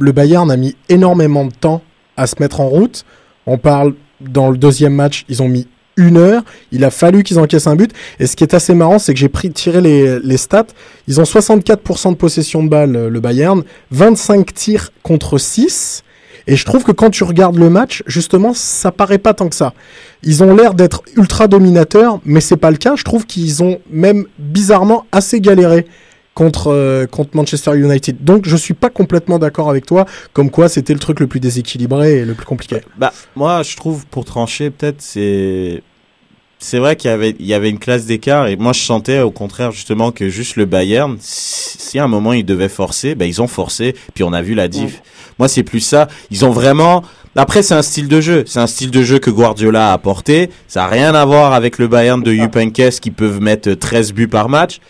le Bayern a mis énormément de temps à se mettre en route. On parle dans le deuxième match, ils ont mis une heure. Il a fallu qu'ils encaissent un but. Et ce qui est assez marrant, c'est que j'ai pris tiré les, les stats. Ils ont 64% de possession de balle, euh, le Bayern, 25 tirs contre 6. Et je trouve que quand tu regardes le match, justement, ça paraît pas tant que ça. Ils ont l'air d'être ultra dominateurs, mais c'est pas le cas. Je trouve qu'ils ont même bizarrement assez galéré contre euh, contre Manchester United. Donc je suis pas complètement d'accord avec toi, comme quoi c'était le truc le plus déséquilibré et le plus compliqué. Bah, moi, je trouve, pour trancher, peut-être, c'est. C'est vrai qu'il y avait, il y avait une classe d'écart et moi je sentais au contraire justement que juste le Bayern, si à un moment ils devaient forcer, ben ils ont forcé, puis on a vu la diff. Moi c'est plus ça, ils ont vraiment... Après c'est un style de jeu, c'est un style de jeu que Guardiola a apporté, ça a rien à voir avec le Bayern de Jupp Heynckes qui peuvent mettre 13 buts par match.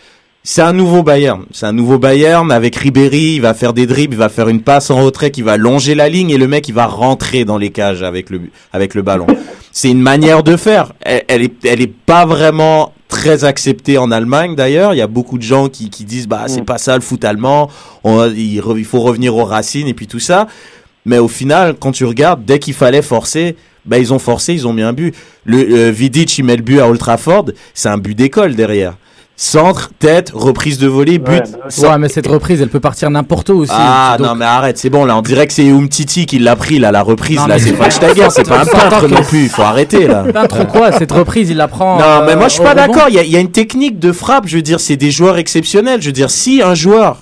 C'est un nouveau Bayern. C'est un nouveau Bayern avec Ribéry. Il va faire des dribbles, il va faire une passe en retrait qui va longer la ligne et le mec il va rentrer dans les cages avec le avec le ballon. C'est une manière de faire. Elle, elle est elle est pas vraiment très acceptée en Allemagne d'ailleurs. Il y a beaucoup de gens qui qui disent bah c'est pas ça le foot allemand. On, il, re- il faut revenir aux racines et puis tout ça. Mais au final, quand tu regardes, dès qu'il fallait forcer, bah ils ont forcé, ils ont mis un but. Le euh, Vidic, il met le but à Old Trafford, c'est un but d'école derrière. Centre, tête, reprise de volée, but. Ouais, bah ouais. centre. Ouais, mais cette reprise, elle peut partir n'importe où aussi. Ah Donc, non mais arrête, c'est bon là, on dirait que c'est Umtiti qui l'a pris là, la reprise Non, là, c'est c'est- Schweinsteiger, c'est pas un peintre non plus, il faut arrêter là. Putain, trop quoi Cette reprise, il la prend. Non, mais euh, moi je suis pas rebond. d'accord. Il y, a- il y a une technique de frappe. Je veux dire, c'est des joueurs exceptionnels. Je veux dire, si un joueur,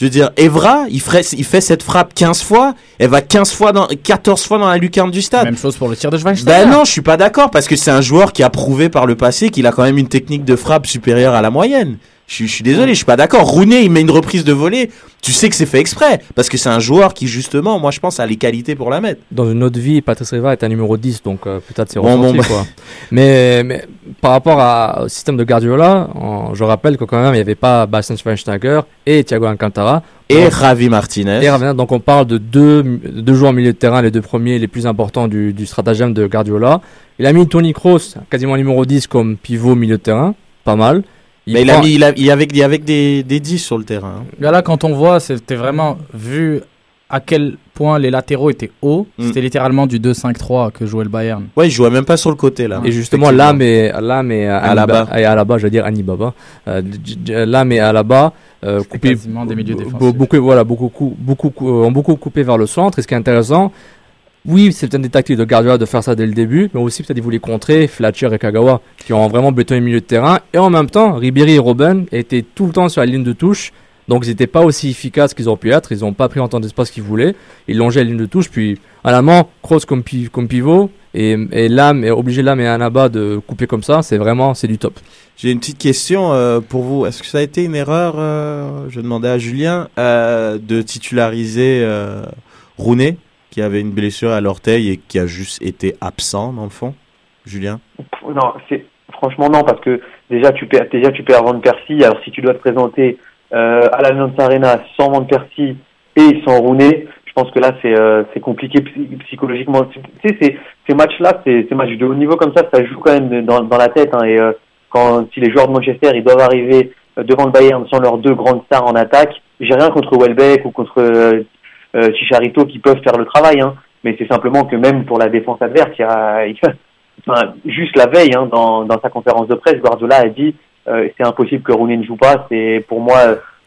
je veux dire, Evra, il, ferait, il fait cette frappe 15 fois, elle va 15 fois dans, 14 fois dans la lucarne du stade. Même chose pour le tir de Schweinsteiger. Ben non, je suis pas d'accord parce que c'est un joueur qui a prouvé par le passé qu'il a quand même une technique de frappe supérieure à la moyenne. Je, suis- je suis désolé, je suis pas d'accord. Rooney, il met une reprise de volée. Tu sais que c'est fait exprès parce que c'est un joueur qui justement, moi je pense, a les qualités pour la mettre. Dans une autre vie, Patrice Riva est un numéro 10, donc euh, peut-être c'est Bon, bon, bah. quoi. Mais, mais par rapport à- au système de Guardiola, je rappelle que quand même, il n'y avait pas Bastian Schweinsteiger et Thiago Alcantara. Et Donc- Javi Martinez. et Ravenna, donc on parle de deux, deux joueurs au milieu de terrain, les deux premiers les plus importants du, du stratagème de Guardiola. Il a mis Tony Kroos, quasiment numéro 10 comme pivot milieu de terrain, pas mal. Mais il, a prend- mis, il, a, il y avait, il y avait des, des 10 sur le terrain. hein. Là, là, quand on voit, c'était vraiment vu à quel point les latéraux étaient hauts. Mm. C'était littéralement du 2-5-3 que jouait le Bayern. Ouais, il jouait même pas sur le côté là. Et justement, là, mais là, mais Alaba. et Alaba, je veux dire Anibaba. Euh, là, mais euh, coupé, quasiment des milieux be- défensifs. beaucoup, voilà, beaucoup, cou- beaucoup, cou- euh, ont beaucoup coupé vers le centre. Et ce qui est intéressant, oui, c'est peut-être des tactiques de Guardiola de faire ça dès le début, mais aussi peut-être ils contrer Fletcher et Kagawa, qui ont vraiment bétonné le milieu de terrain. Et en même temps, Ribéry et Robben étaient tout le temps sur la ligne de touche. Donc ils n'étaient pas aussi efficaces qu'ils auraient pu être. Ils n'ont pas pris autant d'espace qu'ils voulaient. Ils longeaient la ligne de touche. Puis à la main, Kroos comme, comme pivot. Et, et Lam, et obligé Lam et Anaba de couper comme ça, c'est vraiment c'est du top. J'ai une petite question euh, pour vous. Est-ce que ça a été une erreur, euh, je demandais à Julien, euh, de titulariser Rooney, qui avait une blessure à l'orteil et qui a juste été absent dans le fond Julien? Non, c'est franchement non parce que déjà tu perds déjà tu perds Van Persie. Alors si tu dois te présenter euh, à l'Allianz Arena sans Van Persie et sans Rooney, je pense que là c'est euh, c'est compliqué psy- psychologiquement. Tu sais ces ces matchs-là, ces ces matchs de haut niveau comme ça, ça joue quand même dans dans la tête. Hein, et euh, quand si les joueurs de Manchester ils doivent arriver devant le Bayern sans leurs deux grandes stars en attaque, j'ai rien contre Welbeck ou contre euh, Chicharito qui peuvent faire le travail. Hein, mais c'est simplement que même pour la défense adverse, juste la veille, hein, dans, dans sa conférence de presse, Guardiola a dit euh, c'est impossible que Rooney ne joue pas, c'est pour moi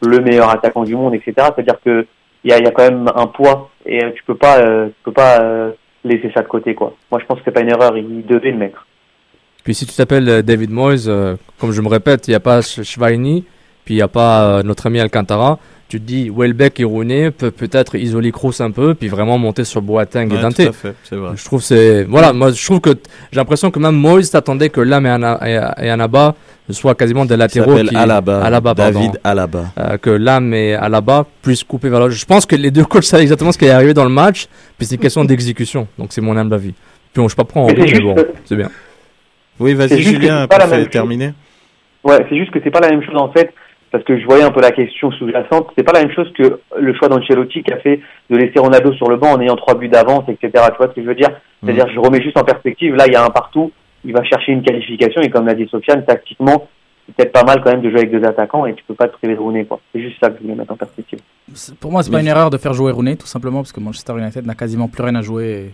le meilleur attaquant du monde, etc. C'est-à-dire que il y a, quand même un poids et euh, tu peux pas, euh, tu peux pas laisser ça de côté, quoi. Moi, je pense que c'est pas une erreur, il devait le mettre. Puis si tu t'appelles David Moyes, comme je me répète, il n'y a pas Sch- Schweini, puis il n'y a pas notre ami Alcantara. Tu te dis, Welbeck et Rooney peuvent peut-être isoler Kroos un peu, puis vraiment monter sur Boateng et Ouais, Dante. tout à fait, c'est vrai. Je trouve c'est voilà, moi je trouve que j'ai l'impression que même Moyes t'attendait que Lam et, Ana- et, et Anaba soient quasiment des Il latéraux s'appelle qui Alaba, Alaba, pardon. David Alaba. Euh, que Lam et Alaba puissent couper vers. Je pense que les deux coachs savent exactement ce qui est arrivé dans le match, puis c'est une question d'exécution. Donc c'est mon humble avis. Puis on, je pas prendre en Mais bon, c'est bien. Oui, vas-y Julien, pour terminer. Ouais, c'est juste que c'est pas la même chose en fait, parce que je voyais un peu la question sous-jacente. C'est pas la même chose que le choix d'Ancelotti qui a fait de laisser Ronaldo sur le banc en ayant trois buts d'avance, etc. Tu vois ce que je veux dire? C'est-à-dire, je remets juste en perspective. Là, il y a un partout. Il va chercher une qualification et comme l'a dit Sofiane, tactiquement, c'est peut-être pas mal quand même de jouer avec deux attaquants et tu peux pas te priver de Rooney, quoi. C'est juste ça que je voulais mettre en perspective. Pour moi, c'est pas une erreur de faire jouer Rooney, tout simplement parce que Manchester United n'a quasiment plus rien à jouer,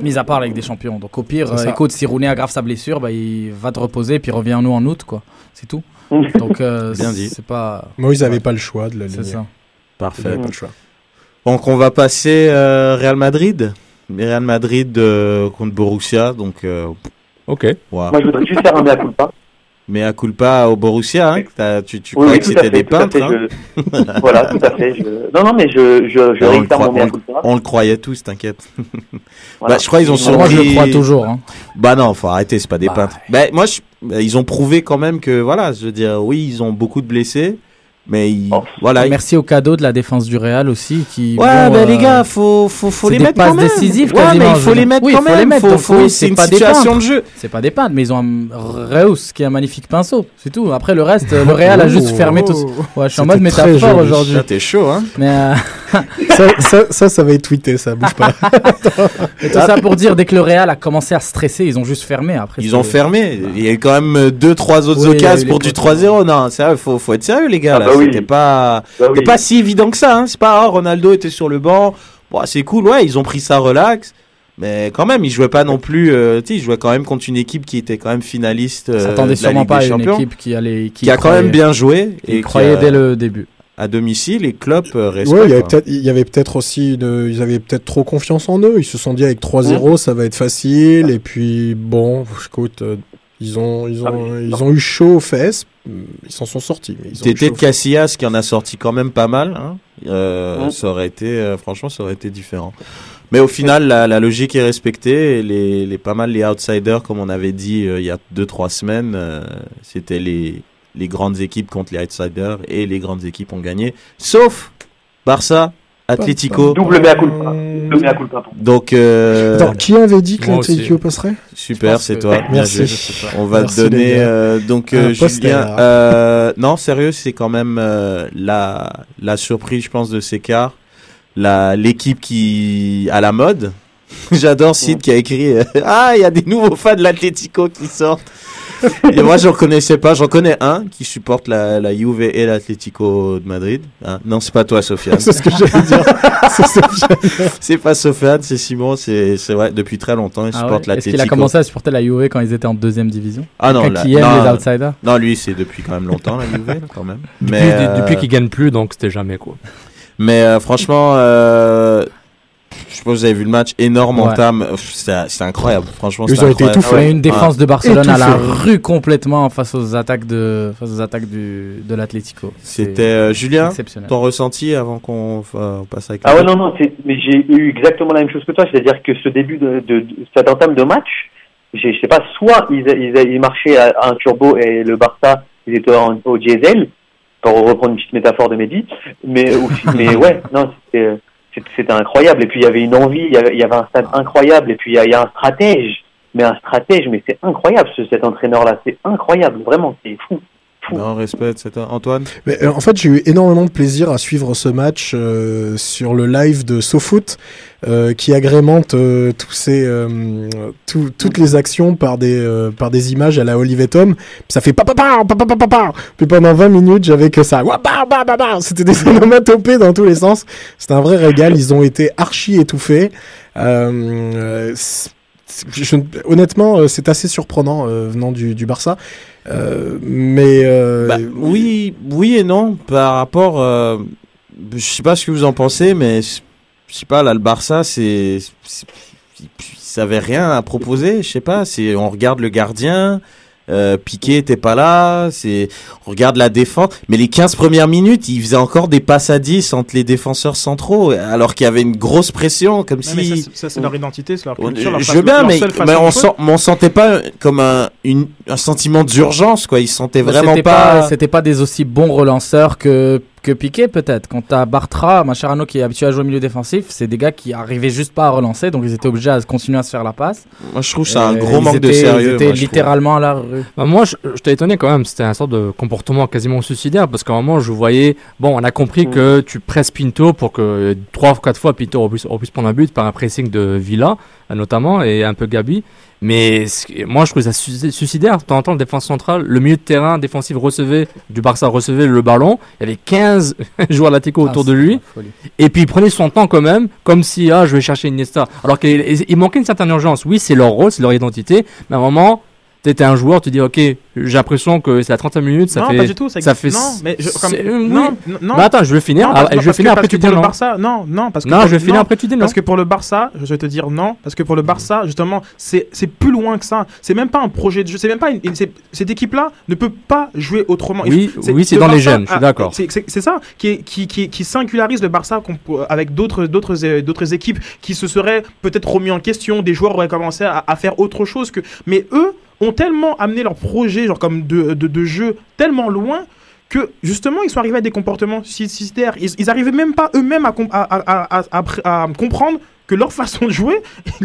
mis à part avec des champions. Donc au pire, euh, écoute, si Rooney aggrave sa blessure, bah, il va te reposer puis reviens-nous en août, quoi. C'est tout. (laughs) Donc euh, Bien dit. c'est pas. Moïse avait pas le choix de la C'est ligne. ça. Parfait. pas le choix. Donc on va passer euh, Real Madrid. Real Madrid euh, contre Borussia, donc euh, Ok. Moi, je voudrais juste faire un mea culpa. Mais à culpa au Borussia, hein, que t'as- tu, tu Oui, croyais oui, que c'était des peintres. fait, hein je- voilà, tout à fait. Je... Non, non, mais je, je, je on, le réitère croit- mon mea on le- culpa. on le croyait tous, t'inquiète. (laughs) Voilà. Bah, je crois qu'ils ont Moi, Moi, je le surpris- crois toujours. hein. Bah non, faut arrêter, c'est pas des Bah, peintres. Bah, moi, je- bah, ils ont prouvé quand même que, voilà, je veux dire, oui, ils ont beaucoup de blessés, mais ils, Oh. voilà. Merci au cadeau de la défense du Real aussi. Qui, Ouais, bon, bah euh, les gars, faut, faut, faut c'est les des mettre passes quand même. décisives ouais, mais il faut les mettre Oui, quand faut les même. mettre, faut, faut- oui, c'est une pas des situation peintres. de jeu. C'est pas des peintres, mais ils ont un Reus qui est un magnifique pinceau. C'est tout. Après, le reste, le Real a juste Oh. fermé tout. Ouais, je suis en mode métaphore aujourd'hui. T'es chaud, hein. Mais euh, ça, ça, ça, ça va être tweeté, ça bouge pas. et tout ça pour dire, dès que le Real a commencé à stresser, ils ont juste fermé. Après, Ils ont fermé. Il y a eu quand même deux, trois autres Oui, occasions pour du poteaux. 3-0. Non, sérieux, faut, faut être sérieux, les gars, Ah là. bah oui. C'était pas, Bah oui. pas si évident que ça, hein. C'est pas, ah, Ronaldo était sur le banc. Bon, c'est cool, ouais, ils ont pris ça relax. Mais quand même, il jouait pas non plus. euh, tu sais, il jouait quand même contre une équipe qui était quand même finaliste. On euh, s'attendait de la sûrement Ligue pas à une équipe qui allait. qui a quand croyait- même bien joué qui et croyait a- dès le début. À domicile. Et Klopp euh, respecte. Ouais, il y avait quoi. peut-être, il y avait peut-être aussi, une- ils avaient peut-être trop confiance en eux. Ils se sont dit avec 3-0, ça va être facile. Et puis bon, écoute, euh, ils ont, ils ont, ils ont eu chaud aux fesses. Ils s'en sont sortis. Mais ils de Casillas qui en a sorti quand même pas mal. Hein. Euh, Ouais. Ça aurait été, franchement, ça aurait été différent. Mais au final, la, la logique est respectée. Et les, les pas mal les outsiders, comme on avait dit euh, il y a deux trois semaines, euh, c'était les les grandes équipes contre les outsiders et les grandes équipes ont gagné, sauf Barça, Atlético. Double mea culpa. Double mea culpa. Donc euh, Attends, qui avait dit que l'Atlético passerait? Super, c'est que- toi. Bien Merci. On va Merci, te donner euh, donc euh. Julien. euh, non, sérieux, c'est quand même euh, la la surprise, je pense, de ces quarts. La l'équipe qui à la mode. (laughs) J'adore Sid qui a écrit euh, (laughs) ah il y a des nouveaux fans de l'Atlético qui sortent. Et moi j'en connaissais pas, j'en connais un qui supporte la la Juve et l'Atlético de Madrid. Hein non c'est pas toi Sofiane. C'est ce que j'allais dire. (laughs) C'est pas Sofiane, c'est Simon. C'est c'est vrai depuis très longtemps il Ah supporte ouais Est-ce qu'il a l'Atlético. commencé à supporter la Juve quand ils étaient en deuxième division? Ah non, là- qui aime non, les outsiders? Non, lui, c'est depuis quand même longtemps, la Juve, quand même. Depuis, Mais, de- euh, depuis qu'il gagne plus, donc c'était jamais quoi. mais euh, franchement, euh, je sais pas si vous avez vu le match, énorme Ouais. entame. Euh, C'est c'est incroyable, franchement. Ils ont été étouffés. Ouais, une défense de Barcelone à la rue complètement face aux attaques de face aux attaques du, de l'Atlético. C'était euh, Julien, exceptionnel. ton ressenti avant qu'on euh, on passe avec Ah ouais, non, non, mais j'ai eu exactement la même chose que toi, c'est-à-dire que ce début de, de, de cette entame de match, je sais pas, soit ils, ils, ils marchaient à, à un turbo et le Barça, ils étaient en- au diesel, pour reprendre une petite métaphore de Mehdi, mais, mais (laughs) ouais, non, c'était c'était- incroyable, et puis il y avait une envie, il y avait, il y avait un stade incroyable, et puis il y a, il y a un stratège, mais un stratège, mais c'est incroyable ce, cet entraîneur-là, c'est incroyable, vraiment, c'est fou fou. Non, respect, c'est Antoine. Mais, euh, en fait, j'ai eu énormément de plaisir à suivre ce match euh, sur le live de SoFoot euh, qui agrémente euh, tous ces, euh, tout, toutes les actions par des, euh, par des images à la Olivetum. Puis ça fait papa papa papa papa. Puis pendant 20 minutes, j'avais que ça. C'était des (laughs) onomatopées dans tous les sens. C'était un vrai régal. Ils ont été archi étouffés. Je, honnêtement, c'est assez surprenant venant du, du Barça. Euh, mais euh, Bah, oui, oui et non par rapport. euh, je sais pas ce que vous en pensez, mais je sais pas là le Barça, c'est c'est- ils ils avaient rien à proposer. Je sais pas, c'est on regarde le gardien. Euh, Piqué était pas là, c'est on regarde la défense, mais les 15 premières minutes, il faisait encore des passes à 10 entre les défenseurs centraux alors qu'il y avait une grosse pression comme mais si ça, c'est- ça, c'est leur identité, c'est leur culture, leur je veux bien, leur mais, seule façon mais on, sent, mais on sentait pas comme un, une, un sentiment d'urgence, quoi. Ils sentaient Mais vraiment c'était pas. C'était pas des aussi bons relanceurs que que Piqué peut-être. Quand t'as Bartra, Mascherano qui est habitué à jouer au milieu défensif, c'est des gars qui arrivaient juste pas à relancer, donc ils étaient obligés à continuer à se faire la passe. Moi, je trouve c'est un gros ils manque de sérieux. Ils étaient moi, je trouve. littéralement à la rue. Bah, moi, je, je t'ai étonné quand même. C'était un sorte de comportement quasiment suicidaire parce qu'à un moment, je voyais. Bon, on a compris Mm. que tu presses Pinto pour que trois ou quatre fois Pinto puisse, puisse prendre un but par un pressing de Villa, notamment, et un peu Gabi. Mais moi, je trouve ça su- suicidaire. De temps en temps, le défense centrale, le milieu de terrain défensif recevait, du Barça recevait le ballon. Il y avait 15 (laughs) joueurs autour Ah, de c'est lui. Et puis il prenait son temps quand même, comme si ah je vais chercher Iniesta. Alors qu'il il manquait une certaine urgence. Oui, c'est leur rôle, c'est leur identité, mais à un moment, t'étais un joueur, tu dis ok, j'ai l'impression que c'est à 35 minutes, ça non, fait. pas du tout. Ça, ça fait- Non, mais je, comme, c'est- oui. non, non. Mais attends, je vais finir. Non, Ah, parce- je vais parce finir que- après tu dis non. Barça, non, non, parce que Non, pour- je vais finir après tu dis non. Parce que pour le Barça, je vais te dire non, parce que pour le Barça, justement, c'est plus loin que ça. C'est même pas un projet de jeu. C'est même pas une, une- c'est- cette équipe-là ne peut pas jouer autrement. Oui, oui, c'est dans les gènes, je suis d'accord. C'est ça qui, est- qui, qui, qui singularise le Barça avec d'autres d'autres euh, d'autres équipes qui se seraient peut-être remis en question. Des joueurs auraient commencé à, à faire autre chose que. Mais eux ont tellement amené leur projet, genre comme de, de, de jeu, tellement loin que justement ils sont arrivés à des comportements suicidaires. Ils, ils arrivaient même pas eux-mêmes à, com- à, à, à, à- à comprendre que leur (laughs) façon de jouer,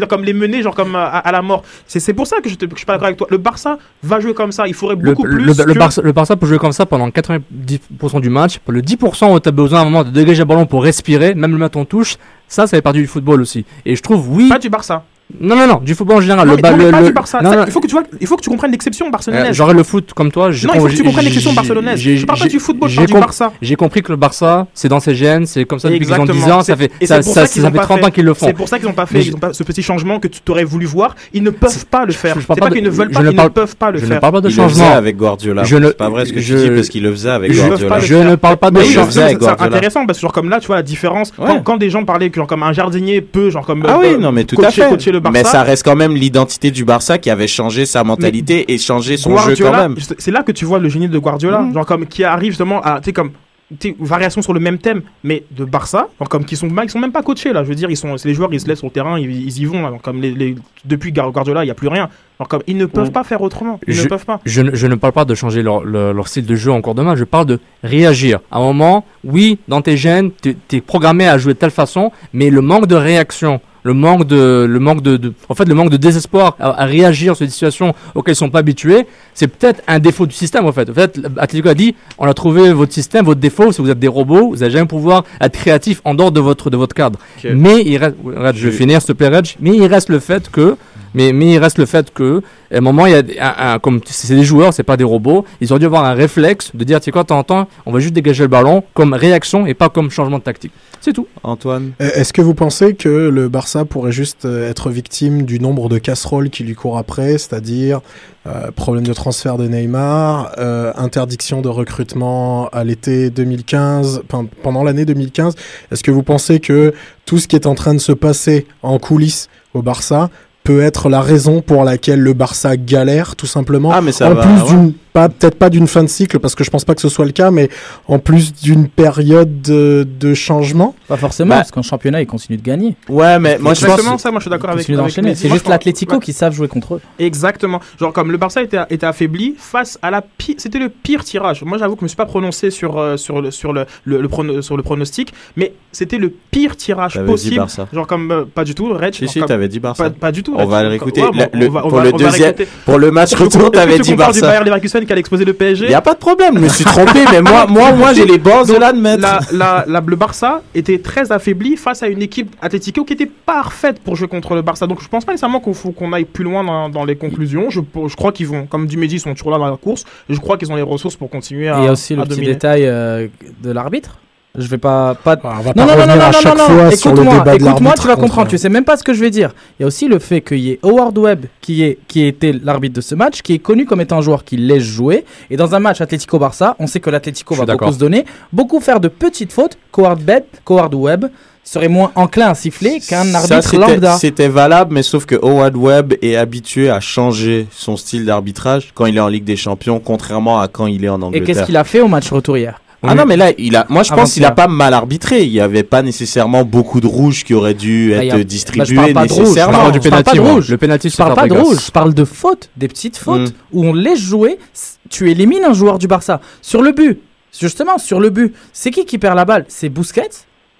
comme les mener genre comme à, la mort. C'est c'est pour ça que je, te, que je suis pas d'accord avec toi. Le Barça va jouer comme ça. Il faudrait beaucoup le- plus. le- le Barça, le Barça peut jouer comme ça pendant 90% du match. Pour le 10% où tu as besoin à un moment de dégager le ballon pour respirer, même le mettre en touche, ça, ça fait partie du football aussi. Et je trouve, oui, Pas du Barça. Non, non, non, du football en général. Non, le mais- ba- non, le- pas le- du Barça. non, Ça, non, Il faut que tu vois, il faut que tu comprennes l'exception euh, barcelonaise. J'aurais le foot comme toi. j'ai Non, il faut que tu comprennes l'exception barcelonaise. Je parle pas du football, je j'ai parle du Barça. J'ai compris que le Barça, c'est dans ses gènes, c'est comme ça depuis qu'ils ont 10 Exactement. ans, ça fait, et ça, c'est pour ça, qu'ils ça ont fait pas 30 fait- ans qu'ils le font. C'est pour ça qu'ils n'ont pas fait Mais ils ont pas ce petit changement que tu aurais voulu voir. Ils ne peuvent pas le faire. je pas qu'ils ne veulent pas, ils ne parle- peuvent pas le Je ne faire. parle pas de changement. avec Guardiola. Je ne- C'est pas vrai ce que je- tu dis parce qu'il le faisait avec Guardiola. Je ne parle pas de avec c'est intéressant parce que genre comme là, tu vois la différence. Quand, des gens parlaient que genre comme un jardinier peut genre comme Ah euh, oui, euh, non, mais tout à fait. Coacher le Barça. Mais ça reste quand même l'identité du Barça qui avait changé sa mentalité et changé son jeu quand Guardiola, même. c'est là que tu vois le génie de Guardiola, Mhm. genre comme qui arrive justement à, tu sais comme tu sais, variation sur le même thème, mais de Barça, genre comme qui sont, ils sont même pas coachés là. Je veux dire, ils sont, c'est les joueurs, ils se laissent sur le terrain, ils, ils y vont. Là, donc, comme les, les- depuis Guardiola, il y a plus rien. Genre comme ils ne peuvent pas faire autrement. Ils ne peuvent pas. Je ne, je ne parle pas de changer leur, leur, leur style de jeu en cours de match, je parle de réagir. À un moment, oui, dans tes gènes, tu es programmé à jouer de telle façon, mais le manque de réaction, le manque de, le manque de, de- en fait, le manque de désespoir à, à réagir sur des situations auxquelles ils sont pas habitués, c'est peut-être un défaut du système, en fait. En fait, Atletico a dit, on a trouvé votre système, votre défaut, c'est que vous êtes des robots, vous n'allez jamais pouvoir être créatif en dehors de votre, de votre cadre. Mais il reste, Reg, je vais finir, s'il te plaît, mais il reste le fait que, mais, mais il reste le fait que, à un moment, il y a des- un, un- comme c'est des joueurs, c'est pas des robots, ils auraient dû avoir un réflexe de dire, tu sais quoi, de temps en temps, on va juste dégager le ballon comme réaction et pas comme changement de tactique. C'est tout. Antoine Euh, Est-ce que vous pensez que le Barça pourrait juste euh, être victime du nombre de casseroles qui lui courent après, c'est-à-dire euh, problème de transfert de Neymar, euh, interdiction de recrutement à l'été 2015, pen- pendant l'année 2015 Est-ce que vous pensez que tout ce qui est en train de se passer en coulisses au Barça peut être la raison pour laquelle le Barça galère, tout simplement Ah, mais ça en va. plus ouais. d'une pas peut-être pas d'une fin de cycle parce que je pense pas que ce soit le cas mais en plus d'une période de, de changement Pas forcément, Bah. parce qu'en championnat, ils continuent de gagner. Ouais, mais moi je pense. Ça, moi je suis d'accord avec, continuent avec. C'est juste l'Atlético ouais. qui savent jouer contre eux. Exactement. Genre comme le Barça était, était affaibli face à la pire, c'était le pire tirage. Moi j'avoue que je me suis pas prononcé sur euh, sur le sur le, le, le prono- sur le pronostic, mais c'était le pire tirage possible. Barça. Genre comme euh, pas du tout, Red. Si, si, t'avais dit Barça. pas, pas du tout. On va le réécouter. bon, le- on pour le deuxième- réécouter. Pour le match Est-ce que tu- retour, t'avais tu dit compares du Barça. Bayer Leverkusen qui allait exposer le PSG. Il y a pas de problème, je me suis trompé, mais moi, moi, (laughs) moi, j'ai les bords de l'admettre. La, la, la- le Barça était très affaibli face à une équipe Atlético qui était parfaite pour jouer contre le Barça. Donc je pense pas nécessairement qu'il faut qu'on aille plus loin dans, dans les conclusions. Je, je crois qu'ils vont, comme Dumédi, ils sont toujours là dans la course. Et je crois qu'ils ont les ressources pour continuer Et à. il y a aussi le petit détail euh, de l'arbitre. Je vais pas. pas... on va Non, pas non, non, non, à non, chaque non, fois sur le écoute-moi, débat de écoute-moi, l'arbitre tu vas comprendre. Tu sais même pas ce que je vais dire. Il y a aussi le fait qu'il y ait Howard Webb qui est qui était l'arbitre de ce match, qui est connu comme étant un joueur qui laisse jouer. Et dans un match Atlético-Barça, on sait que l'Atlético va beaucoup se donner, beaucoup faire de petites fautes. Qu'Howard Webb, qu'Howard Webb serait moins enclin à siffler qu'un arbitre lambda. C'était valable, mais sauf que Howard Webb est habitué à changer son style d'arbitrage quand il est en Ligue des Champions, contrairement à quand il est en Et Angleterre. qu'est-ce qu'il a fait au match retour hier? Ah non, mais là, il a, moi je pense qu'il a pas mal arbitré. Il y avait pas nécessairement beaucoup de rouges qui auraient dû Bah, être a- bah, je distribués parle pas de rouge, je nécessairement. parle pas de rouge. Le Je parle pas de rouge, je parle de fautes, des petites fautes Mm. où on laisse jouer, tu élimines un joueur du Barça. Sur le but, justement, sur le but, c'est qui qui perd la balle? C'est Busquets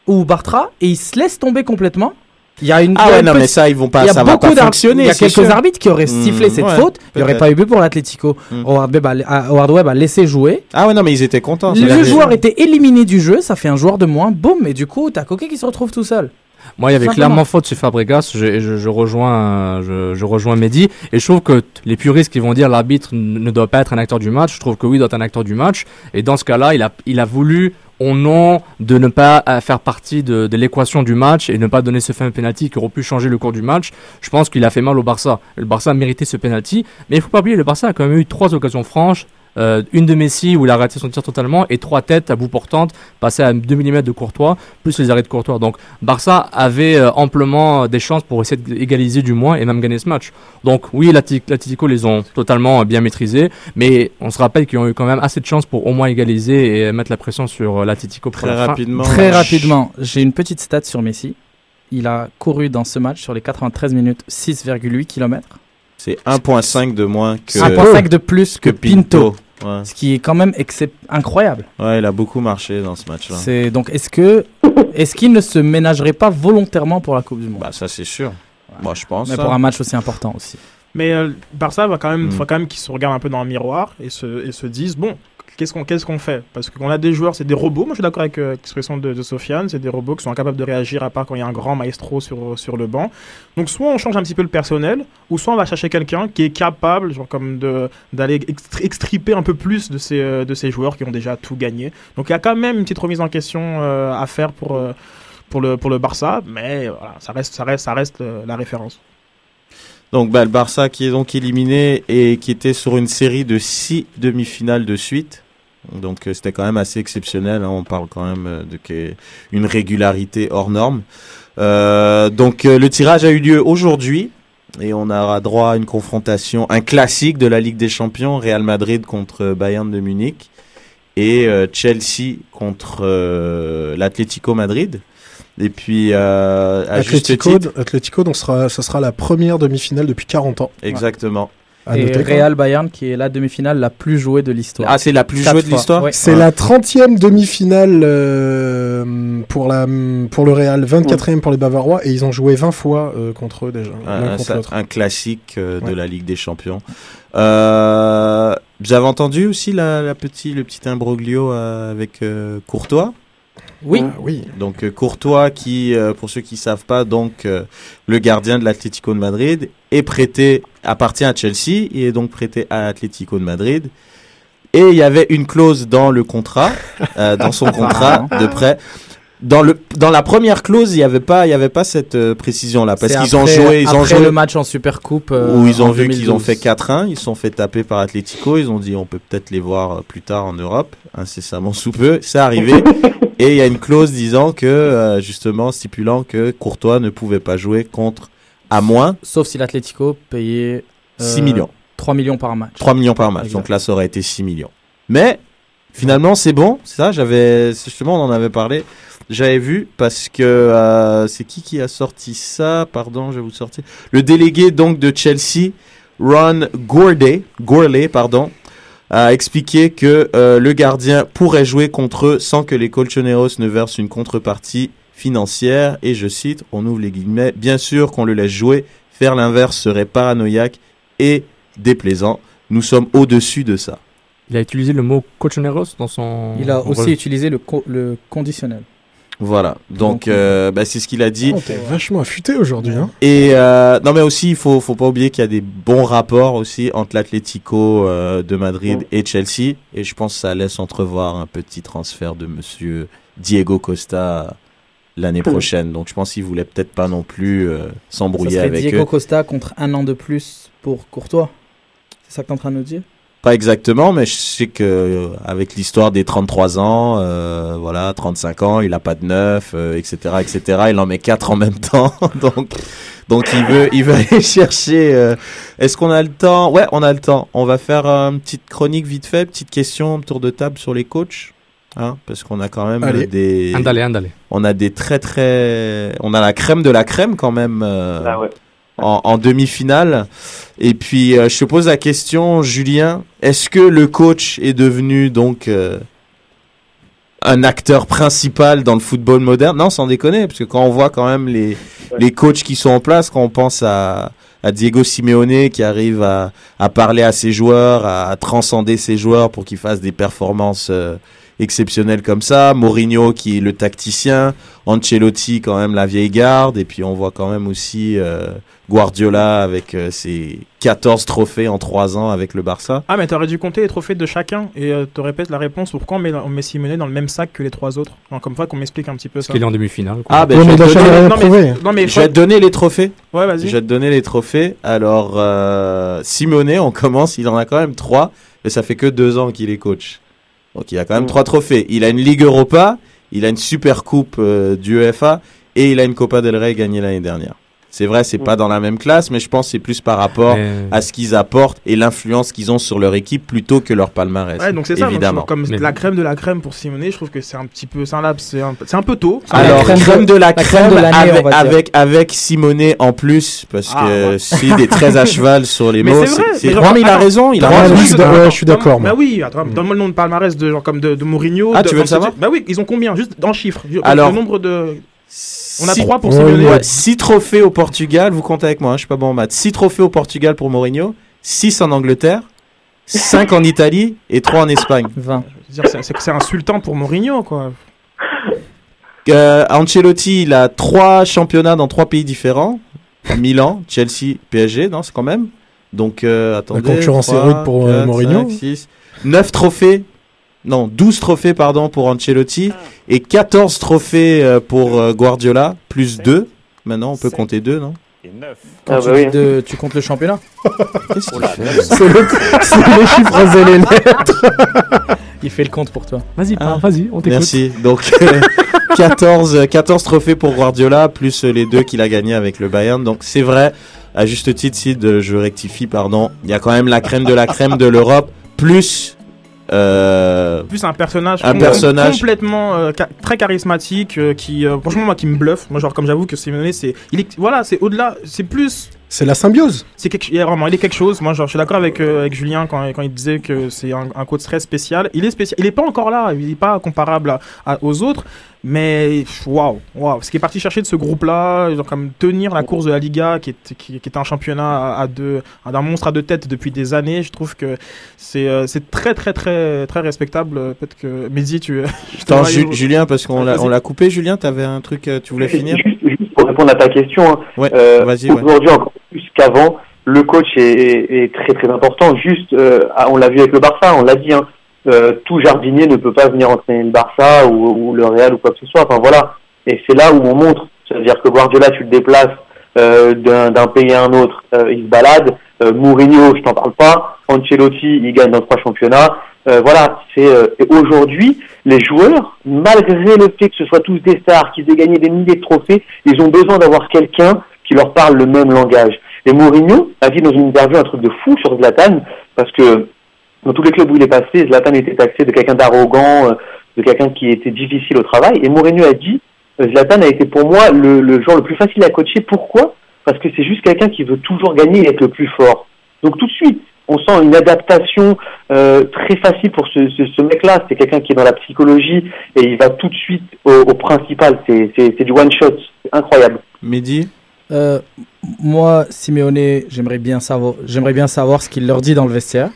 ou Bartra? Et il se laisse tomber complètement. Il y a une. Ah ouais, non, mais ça, ils vont il pas, y a ça va beaucoup pas d'arbitres. fonctionner. Il y a quelques sûr. arbitres qui auraient sifflé cette ouais, faute. Il n'y aurait pas eu but pour l'Atlético. Mm. Howard Webb a- a- Howard Webb a laissé jouer. Ah ouais, non, mais ils étaient contents. Le joueur était éliminé du jeu, ça fait un joueur de moins. Boum, et du coup, t'as Coquet qui se retrouve tout seul. Moi, il y avait Simplement. clairement faute sur Fabregas. Je, je, je rejoins, je, je rejoins Mehdi. Et je trouve que les puristes qui vont dire l'arbitre ne doit pas être un acteur du match, je trouve que oui, il doit être un acteur du match. Et dans ce cas-là, il a, il a voulu, au nom de ne pas euh, faire partie de, l'équation du match et ne pas donner ce fameux penalty qui aurait pu changer le cours du match, je pense qu'il a fait mal au Barça. Le Barça a mérité ce penalty. Mais il faut pas oublier, le Barça a quand même eu trois occasions franches. Euh, une de Messi où il a raté son tir totalement et trois têtes à bout portante passées à 2 mm de Courtois plus les arrêts de Courtois donc Barça avait euh, amplement des chances pour essayer d'égaliser du moins et même gagner ce match donc oui l'Atleti- l'Atlético les ont totalement euh, bien maîtrisés mais on se rappelle qu'ils ont eu quand même assez de chances pour au moins égaliser et mettre la pression sur euh, l'Atlético pour Très la fin. rapidement. Très rapidement, j'ai une petite stat sur Messi. Il a couru dans ce match sur les 93 minutes 6,8 km. C'est 1.5 de moins que, 1,5 de plus que, que Pinto. Pinto. Ouais. Ce qui est quand même incroyable. ouais, il a beaucoup marché dans ce match-là. C'est donc est-ce que est-ce qu'il ne se ménagerait pas volontairement pour la Coupe du Monde? Bah, ça, c'est sûr. Moi, je pense. Mais ça. pour un match aussi important aussi. Mais euh, Barça va quand même, Mm. faut quand même qu'ils se regardent un peu dans le miroir et se, et se disent bon, qu'est-ce qu'on fait? Parce qu'on a des joueurs, c'est des robots. Moi, je suis d'accord avec euh, l'expression de, Sofiane. C'est des robots qui sont incapables de réagir à part quand il y a un grand maestro sur, sur le banc. Donc, soit on change un petit peu le personnel, ou soit on va chercher quelqu'un qui est capable, genre comme d'aller extri- extriper un peu plus de ces euh, de ces joueurs qui ont déjà tout gagné. Donc, il y a quand même une petite remise en question euh, à faire pour pour le pour le Barça, mais voilà, ça reste ça reste ça reste la référence. Donc bah, le Barça qui est donc éliminé et qui était sur une série de six demi-finales de suite. Donc euh, c'était quand même assez exceptionnel. hein. On parle quand même euh, de une régularité hors norme. Euh, donc le tirage a eu lieu aujourd'hui et on aura droit à une confrontation, un classique de la Ligue des Champions, Real Madrid contre Bayern de Munich et euh, Chelsea contre euh, l'Atlético Madrid. Et puis euh, à juste Atlético, titre, Atlético donc sera, ça sera la première demi-finale depuis 40 ans. exactement. À Et noter, quoi. Real Bayern qui est la demi-finale la plus jouée de l'histoire. Ah, c'est la plus Quatre jouée de l'histoire Ouais. C'est la 30e demi-finale euh, pour, la, pour le Real, 24e pour les Bavarois, et ils ont joué 20 fois euh, contre eux déjà, un, un- contre l'autre. un classique euh, de la Ligue des Champions. Euh, avez entendu aussi la, la petit, le petit imbroglio euh, avec euh, Courtois? Oui. Ah oui. Donc euh, Courtois qui, euh, pour ceux qui savent pas, donc euh, le gardien de l'Atlético de Madrid est prêté, appartient à Chelsea, il est donc prêté à l'Atlético de Madrid. Et il y avait une clause dans le contrat, euh, dans son (laughs) contrat de prêt. Dans le dans la première clause, il y avait pas il y avait pas cette euh, précision là parce qu'ils ont après- joué ils ont joué le match en Super Coupe. euh, où ils ont vu qu'ils ont 2012. fait 4-1, ils se sont fait taper par Atletico, ils ont dit on peut peut-être les voir plus tard en Europe, incessamment sous peu, c'est arrivé. (laughs) et il y a une clause disant que, euh, justement, stipulant que Courtois ne pouvait pas jouer contre à moins Sauf si l'Atlético payait 6 euh, millions. 3 millions par match. 3 millions par match, donc là ça aurait été 6 millions. Mais finalement c'est bon, c'est ça, j'avais, justement on en avait parlé, j'avais vu parce que euh, c'est qui qui a sorti ça, pardon, je vais vous sortir. Le délégué donc de Chelsea, Ron Gourlay, Gourlay pardon, a expliqué que euh, le gardien pourrait jouer contre eux sans que les Colchoneros ne versent une contrepartie financière et je cite, on ouvre les guillemets, bien sûr qu'on le laisse jouer, faire l'inverse serait paranoïaque et déplaisant. Nous sommes au-dessus de ça. Il a utilisé le mot cochoneros dans son. Il a aussi utilisé le, co- le conditionnel. Voilà. Donc, euh, bah, c'est ce qu'il a dit. Oh, t'es vachement affûté aujourd'hui. Hein. Et euh, non, mais aussi, il faut, faut pas oublier qu'il y a des bons rapports aussi entre l'Atlético euh, de Madrid et Chelsea. Et je pense que ça laisse entrevoir un petit transfert de Monsieur Diego Costa l'année prochaine. Donc, je pense qu'il voulait peut-être pas non plus euh, Ça s'embrouiller avec Diego eux. Costa contre un an de plus pour Courtois. C'est ça que tu es en train de nous dire? Pas exactement, mais je sais que euh, avec l'histoire des 33 ans, euh, voilà, 35 ans, il a pas de neuf, euh, etc., etc. Il en met quatre en même temps, (laughs) donc donc il veut il veut aller chercher. euh, Est-ce qu'on a le temps? Ouais, on a le temps. On va faire une petite chronique vite fait, petite question tour de table sur les coachs, hein, parce qu'on a quand même Allez. des Andale, andale. on a des très très on a la crème de la crème quand même. euh, Ah ouais. En, en demi-finale. Et puis, euh, je te pose la question, Julien, est-ce que le coach est devenu donc euh, un acteur principal dans le football moderne? Non, sans déconner, parce que quand on voit quand même les, les coachs qui sont en place, quand on pense à, à Diego Simeone qui arrive à, à parler à ses joueurs, à, à transcender ses joueurs pour qu'ils fassent des performances euh, exceptionnelles comme ça, Mourinho qui est le tacticien, Ancelotti quand même la vieille garde, et puis on voit quand même aussi euh, Guardiola avec euh, ses 14 trophées en 3 ans avec le Barça. Ah, mais t'aurais dû compter les trophées de chacun et euh, te répètes la réponse. Pourquoi on met, on met dans le même sac que les trois autres? Non, Comme ça, qu'on m'explique un petit peu Parce ça. qu'il est en demi-finale. Ah ben je, vais te donner, rien non, prouvé. mais, non, mais je vais te donner les trophées. Ouais, Je vais te donner les trophées. Alors euh, Simone, on commence, il en a quand même 3, mais ça fait que 2 ans qu'il est coach. Donc il a quand même Mm. trois trophées. Il a une Ligue Europa, il a une Super Coupe euh, du UEFA et il a une Copa del Rey gagnée l'année dernière. C'est vrai, c'est Mm. pas dans la même classe, mais je pense que c'est plus par rapport Mais- à ce qu'ils apportent et l'influence qu'ils ont sur leur équipe plutôt que leur palmarès. Ouais, donc c'est ça. donc, évidemment. comme Mais- la crème de la crème pour Simonet, je trouve que c'est un petit peu, c'est un laps, c'est un, c'est un peu tôt. Alors, crème, de, la, crème crème, de avec, avec, avec Simonet en plus, parce Ah, que ouais. Sid est très à cheval sur les (laughs) Mais mots. c'est vrai, mais il a raison, il a raison. je suis- d'accord. Bah oui, attends, donne-moi le nom de palmarès de genre comme de, de Mourinho. Ah, de tu veux le savoir Bah oui, ils ont combien Juste en chiffres. Alors- le nombre de. On a Six- trois pour Ouais, Simeone. ouais. 6 trophées au Portugal, vous comptez avec moi, hein, je suis pas bon en maths. 6 trophées au Portugal pour Mourinho, 6 en Angleterre, 5 en Italie et 3 en Espagne. 20. Je veux dire, C'est insultant pour Mourinho, quoi. Euh, Ancelotti, il a 3 championnats dans 3 pays différents. Milan, Chelsea, PSG, non, c'est quand même. Donc, euh, attendez. concurrence est rude pour, euh, Mourinho. 9 trophées. Non, 12 trophées, pardon, pour Ancelotti. Et 14 trophées euh, pour euh, Guardiola, plus 2. Maintenant, on peut compter 2, non? Quand Ah tu, bah oui. de- tu comptes le championnat? (laughs) Qu'est-ce qu'il fait C'est le- (laughs) les chiffres et les lettres. (laughs) Il fait le compte pour toi. Vas-y, Ah. vas-y, on t'écoute. Merci. Donc, 14, euh, 14 trophées pour Guardiola, plus euh, les deux qu'il a gagnés avec le Bayern. Donc, c'est vrai, à juste titre, Sid, euh, je rectifie, pardon. Il y a quand même la crème de la crème de l'Europe, plus. Euh, plus un personnage, Un personnage. complètement euh, ca- très charismatique euh, qui franchement moi qui me bluffe moi genre comme j'avoue que Simeone c'est il est voilà c'est au-delà c'est plus C'est la symbiose. c'est quelque il y a vraiment il est quelque chose. Moi genre je suis d'accord avec euh, avec Julien quand, quand il disait que c'est un, un coach très spécial. Il est spécial il est pas encore là il est pas comparable à- à- aux autres mais waouh waouh. Ce qui est parti chercher de ce groupe là genre comme tenir la course de la Liga qui est qui, qui est un championnat à, à deux à d'un monstre à deux têtes depuis des années je trouve que c'est euh, c'est très très très très respectable. Peut-être que Mehdi tu (laughs) Attends, Julien, parce qu'on l'a, on l'a coupé, Julien, t'avais un truc, euh, tu voulais finir? Répondre à ta question, hein, Ouais, euh, ouais. aujourd'hui encore plus qu'avant, le coach est, est- est très très important. Juste, euh, on l'a vu avec le Barça, on l'a dit, hein, euh, tout jardinier ne peut pas venir entraîner le Barça ou, ou le Real ou quoi que ce soit. Enfin voilà, et c'est là où on montre, c'est-à-dire que Guardiola, tu le déplaces d'un pays à un autre, il se balade. Mourinho, je t'en parle pas. Ancelotti, il gagne dans trois championnats. Euh, voilà, c'est euh, aujourd'hui les joueurs, malgré le fait que ce soit tous des stars, qu'ils aient gagné des milliers de trophées, ils ont besoin d'avoir quelqu'un qui leur parle le même langage. Et Mourinho a dit dans une interview un truc de fou sur Zlatan, parce que dans tous les clubs où il est passé, Zlatan était taxé de quelqu'un d'arrogant, euh, de quelqu'un qui était difficile au travail. Et Mourinho a dit, Zlatan a été pour moi le, le joueur le plus facile à coacher. Pourquoi? Parce que c'est juste quelqu'un qui veut toujours gagner et être le plus fort. Donc tout de suite, on sent une adaptation euh, très facile pour ce, ce, ce mec-là. C'est quelqu'un qui est dans la psychologie et il va tout de suite au, au principal. C'est c'est- c'est du one shot. C'est incroyable. Mehdi Euh, moi, Simeone, j'aimerais bien savoir, j'aimerais bien savoir ce qu'il leur dit dans le vestiaire.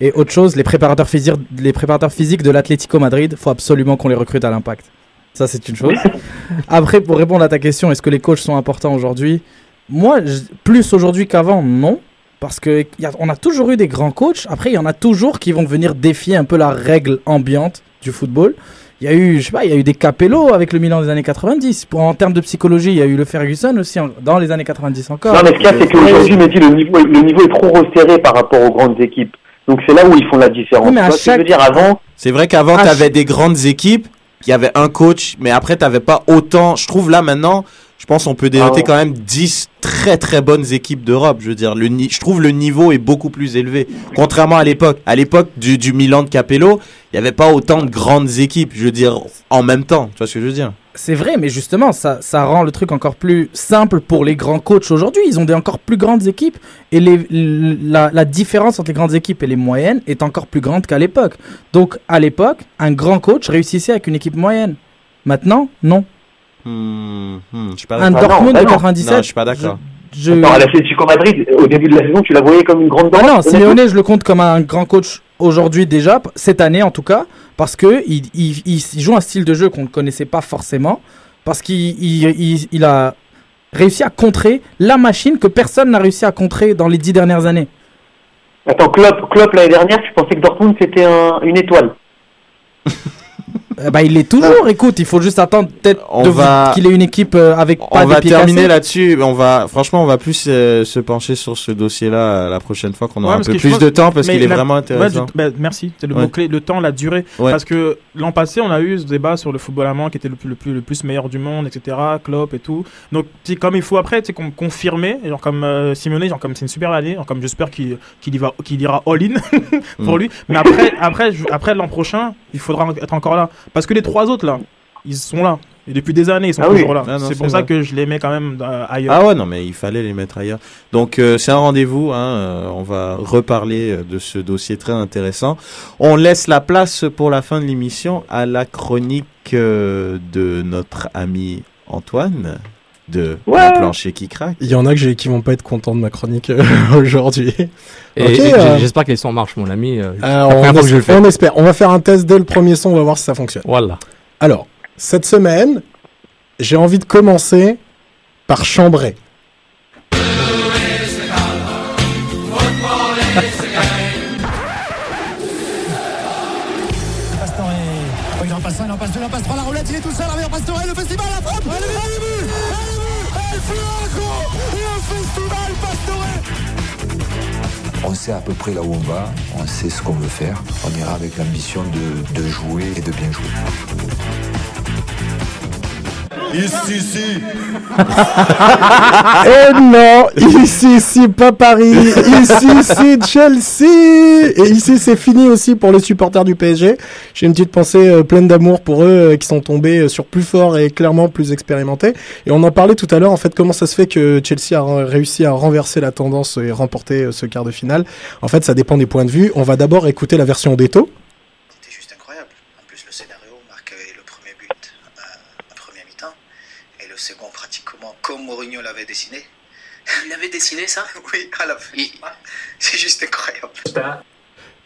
Et autre chose, les préparateurs physiques, les préparateurs physiques de l'Atlético Madrid, faut absolument qu'on les recrute à l'impact. Ça, c'est une chose. (laughs) Après, pour répondre à ta question, est-ce que les coachs sont importants aujourd'hui? Moi, plus aujourd'hui qu'avant, non. Parce que y a- on a toujours eu des grands coachs. Après, il y en a toujours qui vont venir défier un peu la règle ambiante du football. Il y a eu, je sais pas, il y a eu des Capello avec le Milan des années 90. Pour, en termes de psychologie, il y a eu le Ferguson aussi en- dans les années 90 encore. Non, mais ce qu'il y a, c'est qu'aujourd'hui, le niveau, est- le niveau est trop resserré par rapport aux grandes équipes. Donc c'est là où ils font la différence. Oui, mais à chaque- dire avant, C'est vrai qu'avant, tu avais des grandes équipes, il y avait un coach, mais après, tu n'avais pas autant. Je trouve là maintenant, pense on peut dénoter Ah ouais. quand même 10 très très bonnes équipes d'Europe. Je veux dire, le ni- je trouve le niveau est beaucoup plus élevé. Contrairement à l'époque. À l'époque du, du Milan de Capello, il n'y avait pas autant de grandes équipes, je veux dire, en même temps. Tu vois ce que je veux dire? C'est vrai, mais justement, ça, ça rend le truc encore plus simple pour les grands coachs aujourd'hui. Ils ont des encore plus grandes équipes et les, l- la, la différence entre les grandes équipes et les moyennes est encore plus grande qu'à l'époque. Donc, à l'époque, un grand coach réussissait avec une équipe moyenne. Maintenant, non. Hmm, hmm, Je suis pas Un d'accord. Dortmund de non. 97. Non, je suis pas d'accord. je- Attends, à l'Atlético Madrid, au début de la saison, tu la voyais comme une grande Ah dame. non, Simeone, je le compte comme un grand coach aujourd'hui déjà, cette année en tout cas, parce que il, il- il- il joue un style de jeu qu'on ne connaissait pas forcément, parce qu'il il, il- il a réussi à contrer la machine que personne n'a réussi à contrer dans les dix dernières années. Attends, Klopp, Klopp l'année dernière, tu pensais que Dortmund c'était un- une étoile. (laughs) Euh, bah, il l'est toujours, écoute, il faut juste attendre peut-être va- qu'il ait une équipe euh, avec pas On va terminer là-dessus. On va, franchement, on va plus euh, se pencher sur ce dossier-là euh, la prochaine fois qu'on aura Ouais, un peu plus pense- de temps parce qu'il est la- vraiment Ouais, intéressant. du- bah, merci, c'est le Ouais. mot-clé, le temps, la durée. Ouais. Parce que l'an passé, on a eu ce débat sur le football allemand qui était le plus, le plus, le plus meilleur du monde, etc. Klopp et tout. Donc, c'est comme il faut après, c'est confirmer, genre comme euh, Simone, genre comme c'est une super année, genre comme j'espère qu'il qu'il y va, qu'il ira all-in (laughs) pour Mm. lui. Mais après, après, après l'an prochain, il faudra être encore là. Parce que les trois autres là, ils sont là. Et depuis des années, ils sont Ah oui. toujours là. Ah c'est pour ça vrai. que je les mets quand même euh, ailleurs. Ah ouais, non, mais il fallait les mettre ailleurs. Donc, euh, c'est un rendez-vous. Hein, euh, on va reparler de ce dossier très intéressant. On laisse la place pour la fin de l'émission à la chronique euh, de notre ami Antoine. De Ouais. un plancher qui craque. Il y en a que j'ai- qui vont pas être contents de ma chronique euh, (laughs) aujourd'hui. Et, Ok, et j'ai- euh, j'espère que les sons marchent, mon ami. euh, Euh, la on, que je le fais. on espère. On va faire un test dès le premier son, on va voir si ça fonctionne. Voilà. Alors, cette semaine, j'ai envie de commencer par chambrer. Oh, il en passe un, il en passe deux, il en passe trois, la roulette, il est tout seul, arrivé en Pastore, le festival, la On sait à peu près là où on va, on sait ce qu'on veut faire. On ira avec l'ambition de, jouer et de bien jouer. Ici, ici. (laughs) Eh non, ici c'est pas Paris, ici c'est Chelsea. Et ici c'est fini aussi pour les supporters du PSG. J'ai une petite pensée euh, pleine d'amour pour eux euh, qui sont tombés euh, sur plus fort et clairement plus expérimentés. Et on en parlait tout à l'heure en fait comment ça se fait que Chelsea a réussi à renverser la tendance et remporter ce quart de finale? En fait ça dépend des points de vue. On va d'abord écouter la version d'Eto. C'était juste incroyable. En plus, le scénario marquait le premier but euh, en première mi-temps le second pratiquement comme Mourinho l'avait dessiné. Il avait dessiné ça? (laughs) Oui, à la fin. C'est juste incroyable.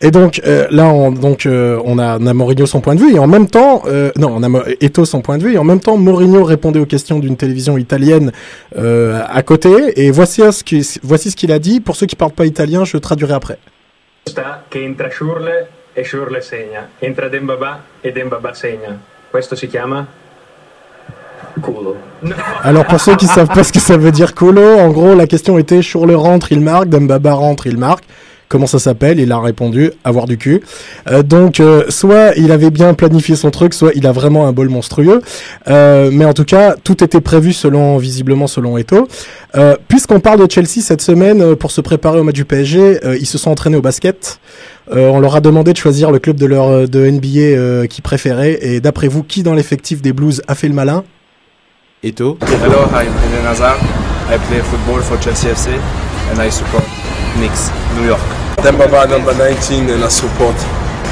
Et donc euh, là, on, donc euh, on a, on a Mourinho son point de vue et en même temps, euh, non, on a Eto'o son point de vue et en même temps, Mourinho répondait aux questions d'une télévision italienne euh, à côté. Et voici ce qui- voici ce qu'il a dit. Pour ceux qui parlent pas italien, je traduirai après. entra Schurle e Schurle segna, entra Dembaba e Dembaba segna. Questo si chiama Alors pour ceux qui savent pas ce que ça veut dire colo, en gros la question était sur le rentre, il marque, Dembaba rentre, il marque. Comment ça s'appelle? Il a répondu avoir du cul. Euh, donc euh, soit il avait bien planifié son truc, soit il a vraiment un bol monstrueux. Euh, mais en tout cas, tout était prévu selon visiblement selon Eto. Euh, Puisqu'on parle de Chelsea cette semaine euh, pour se préparer au match du PSG, euh, ils se sont entraînés au basket. Euh, on leur a demandé de choisir le club de leur de NBA euh, qu'ils préféraient. Et d'après vous, qui dans l'effectif des Blues a fait le malin? Eto Hello, I'm Eden Hazard. I play football for Chelsea FC and I support Knicks, New York. Dembaba number 19 and I support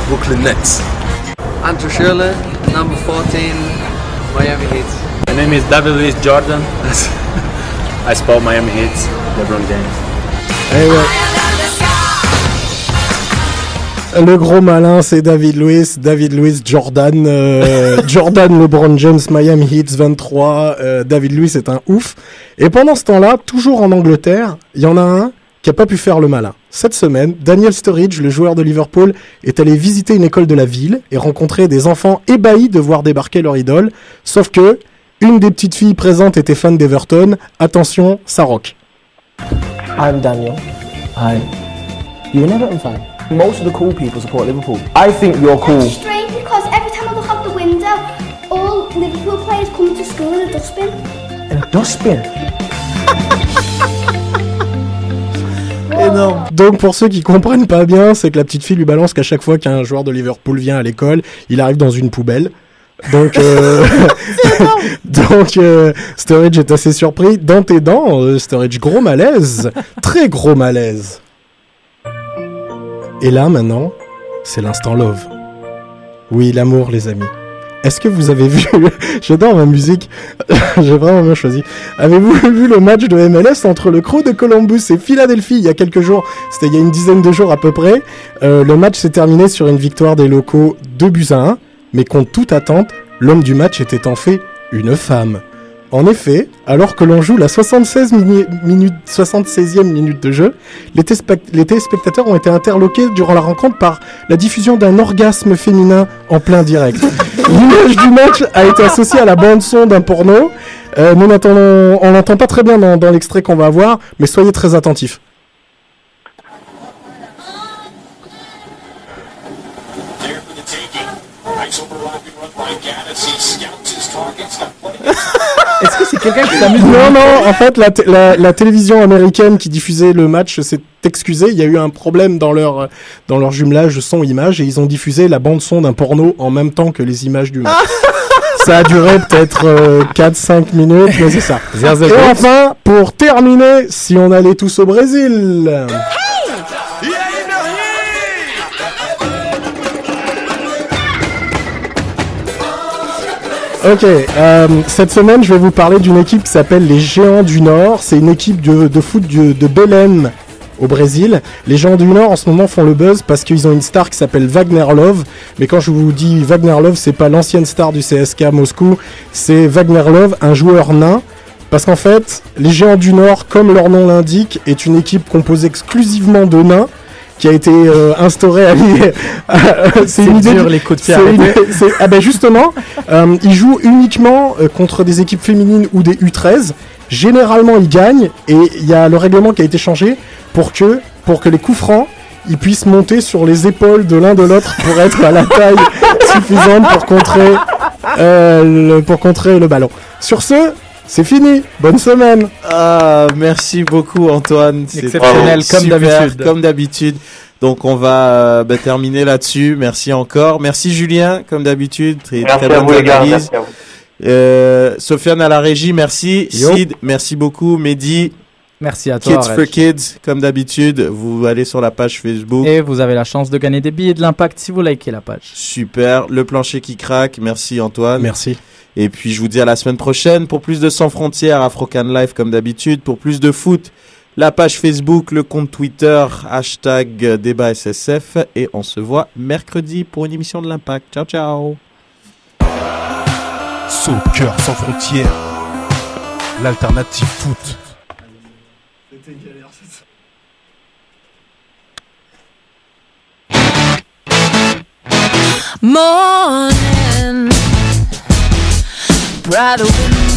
Brooklyn Nets. Andrew Schürrle, number 14, Miami Heat. My name is David Luiz Jordan. (laughs) I support Miami Heat, LeBron James. Ouais. Le gros malin, c'est David Lewis, David Lewis, Jordan, euh, (laughs) Jordan, LeBron James, Miami Heat 23. euh, David Lewis est un ouf. Et pendant ce temps-là, toujours en Angleterre, il y en a un qui a pas pu faire le malin. Cette semaine, Daniel Sturridge, le joueur de Liverpool, est allé visiter une école de la ville et rencontrer des enfants ébahis de voir débarquer leur idole. Sauf que une des petites filles présentes était fan d'Everton. Attention, ça rock. I'm Daniel. Hi. You're an Everton fan. Most of the cool people support Liverpool. I think you're cool. It's strange because every time I look out the window, all Liverpool players come to school in a dustbin. In a dustbin? (laughs) Énorme. Donc pour ceux qui comprennent pas bien, c'est que la petite fille lui balance qu'à chaque fois qu'un joueur de Liverpool vient à l'école, il arrive dans une poubelle. Donc, euh, (laughs) (laughs) donc euh, Sturridge est assez surpris. Dans tes dents, euh, Sturridge, gros malaise, très gros malaise. Et là maintenant, c'est l'instant love. Oui, l'amour, les amis. Est-ce que vous avez vu (laughs) J'adore ma musique. (laughs) J'ai vraiment bien choisi. Avez-vous vu le match de MLS entre le Crew de Columbus et Philadelphie il y a quelques jours? C'était il y a une dizaine de jours à peu près. Euh, le match s'est terminé sur une victoire des locaux 2 buts à 1. Mais contre toute attente, l'homme du match était en fait une femme. En effet, alors que l'on joue la 76 mini- minute, 76e minute de jeu, les, téléspect- les téléspectateurs ont été interloqués durant la rencontre par la diffusion d'un orgasme féminin en plein direct. (laughs) L'image du match a été associée à la bande-son d'un porno. Euh, nous n'entendons- on l'entend pas très bien dans, dans l'extrait qu'on va avoir, mais soyez très attentifs. C'est quelqu'un qui s'amuse Non, non, en fait, la, t- la- la télévision américaine qui diffusait le match s'est excusée. Il y a eu un problème dans leur, dans leur jumelage son-image et ils ont diffusé la bande-son d'un porno en même temps que les images du match. ça a duré peut-être 4-5 minutes, mais c'est ça. Et enfin, pour terminer, si on allait tous au Brésil. Ok, euh, cette semaine, je vais vous parler d'une équipe qui s'appelle les Géants du Nord. C'est une équipe de, de foot de Belém au Brésil. Les Géants du Nord en ce moment font le buzz parce qu'ils ont une star qui s'appelle Wagner Love. Mais quand je vous dis Wagner Love, c'est pas l'ancienne star du CSK Moscou, c'est Wagner Love, un joueur nain. Parce qu'en fait, les Géants du Nord, comme leur nom l'indique, est une équipe composée exclusivement de nains qui a été euh, instaurée à l'île- (laughs) C'est une idée dur, les coups de pied une- ah ben justement, euh, ils jouent uniquement euh, contre des équipes féminines ou des U13. Généralement, ils gagnent et il y a le règlement qui a été changé pour que, pour que les coups francs ils puissent monter sur les épaules de l'un de l'autre pour être à la taille (laughs) suffisante pour contrer, euh, le, pour contrer le ballon. Sur ce, c'est fini. Bonne semaine. Ah, merci beaucoup Antoine. C'était Exceptionnel, comme d'habitude. Comme d'habitude. Donc on va euh, bah, terminer là-dessus. Merci encore. Merci Julien, comme d'habitude. Très, Merci très à bonne vous, les gars. analyse. Merci à vous. Euh, Sofiane à la régie, merci. Yo. Sid, merci beaucoup. Mehdi, Merci à toi. Kids for. Kids, comme d'habitude. Vous allez sur la page Facebook. Et vous avez la chance de gagner des billets de l'impact si vous likez la page. Super. Le plancher qui craque. Merci Antoine. Merci. Et puis je vous dis à la semaine prochaine pour plus de Sans Frontières, Afrocan Live comme d'habitude, pour plus de foot, la page Facebook, le compte Twitter, hashtag débat SSF, et on se voit mercredi pour une émission de l'Impact. Ciao ciao Soccer sans frontières, l'alternative foot. Morning. Brighter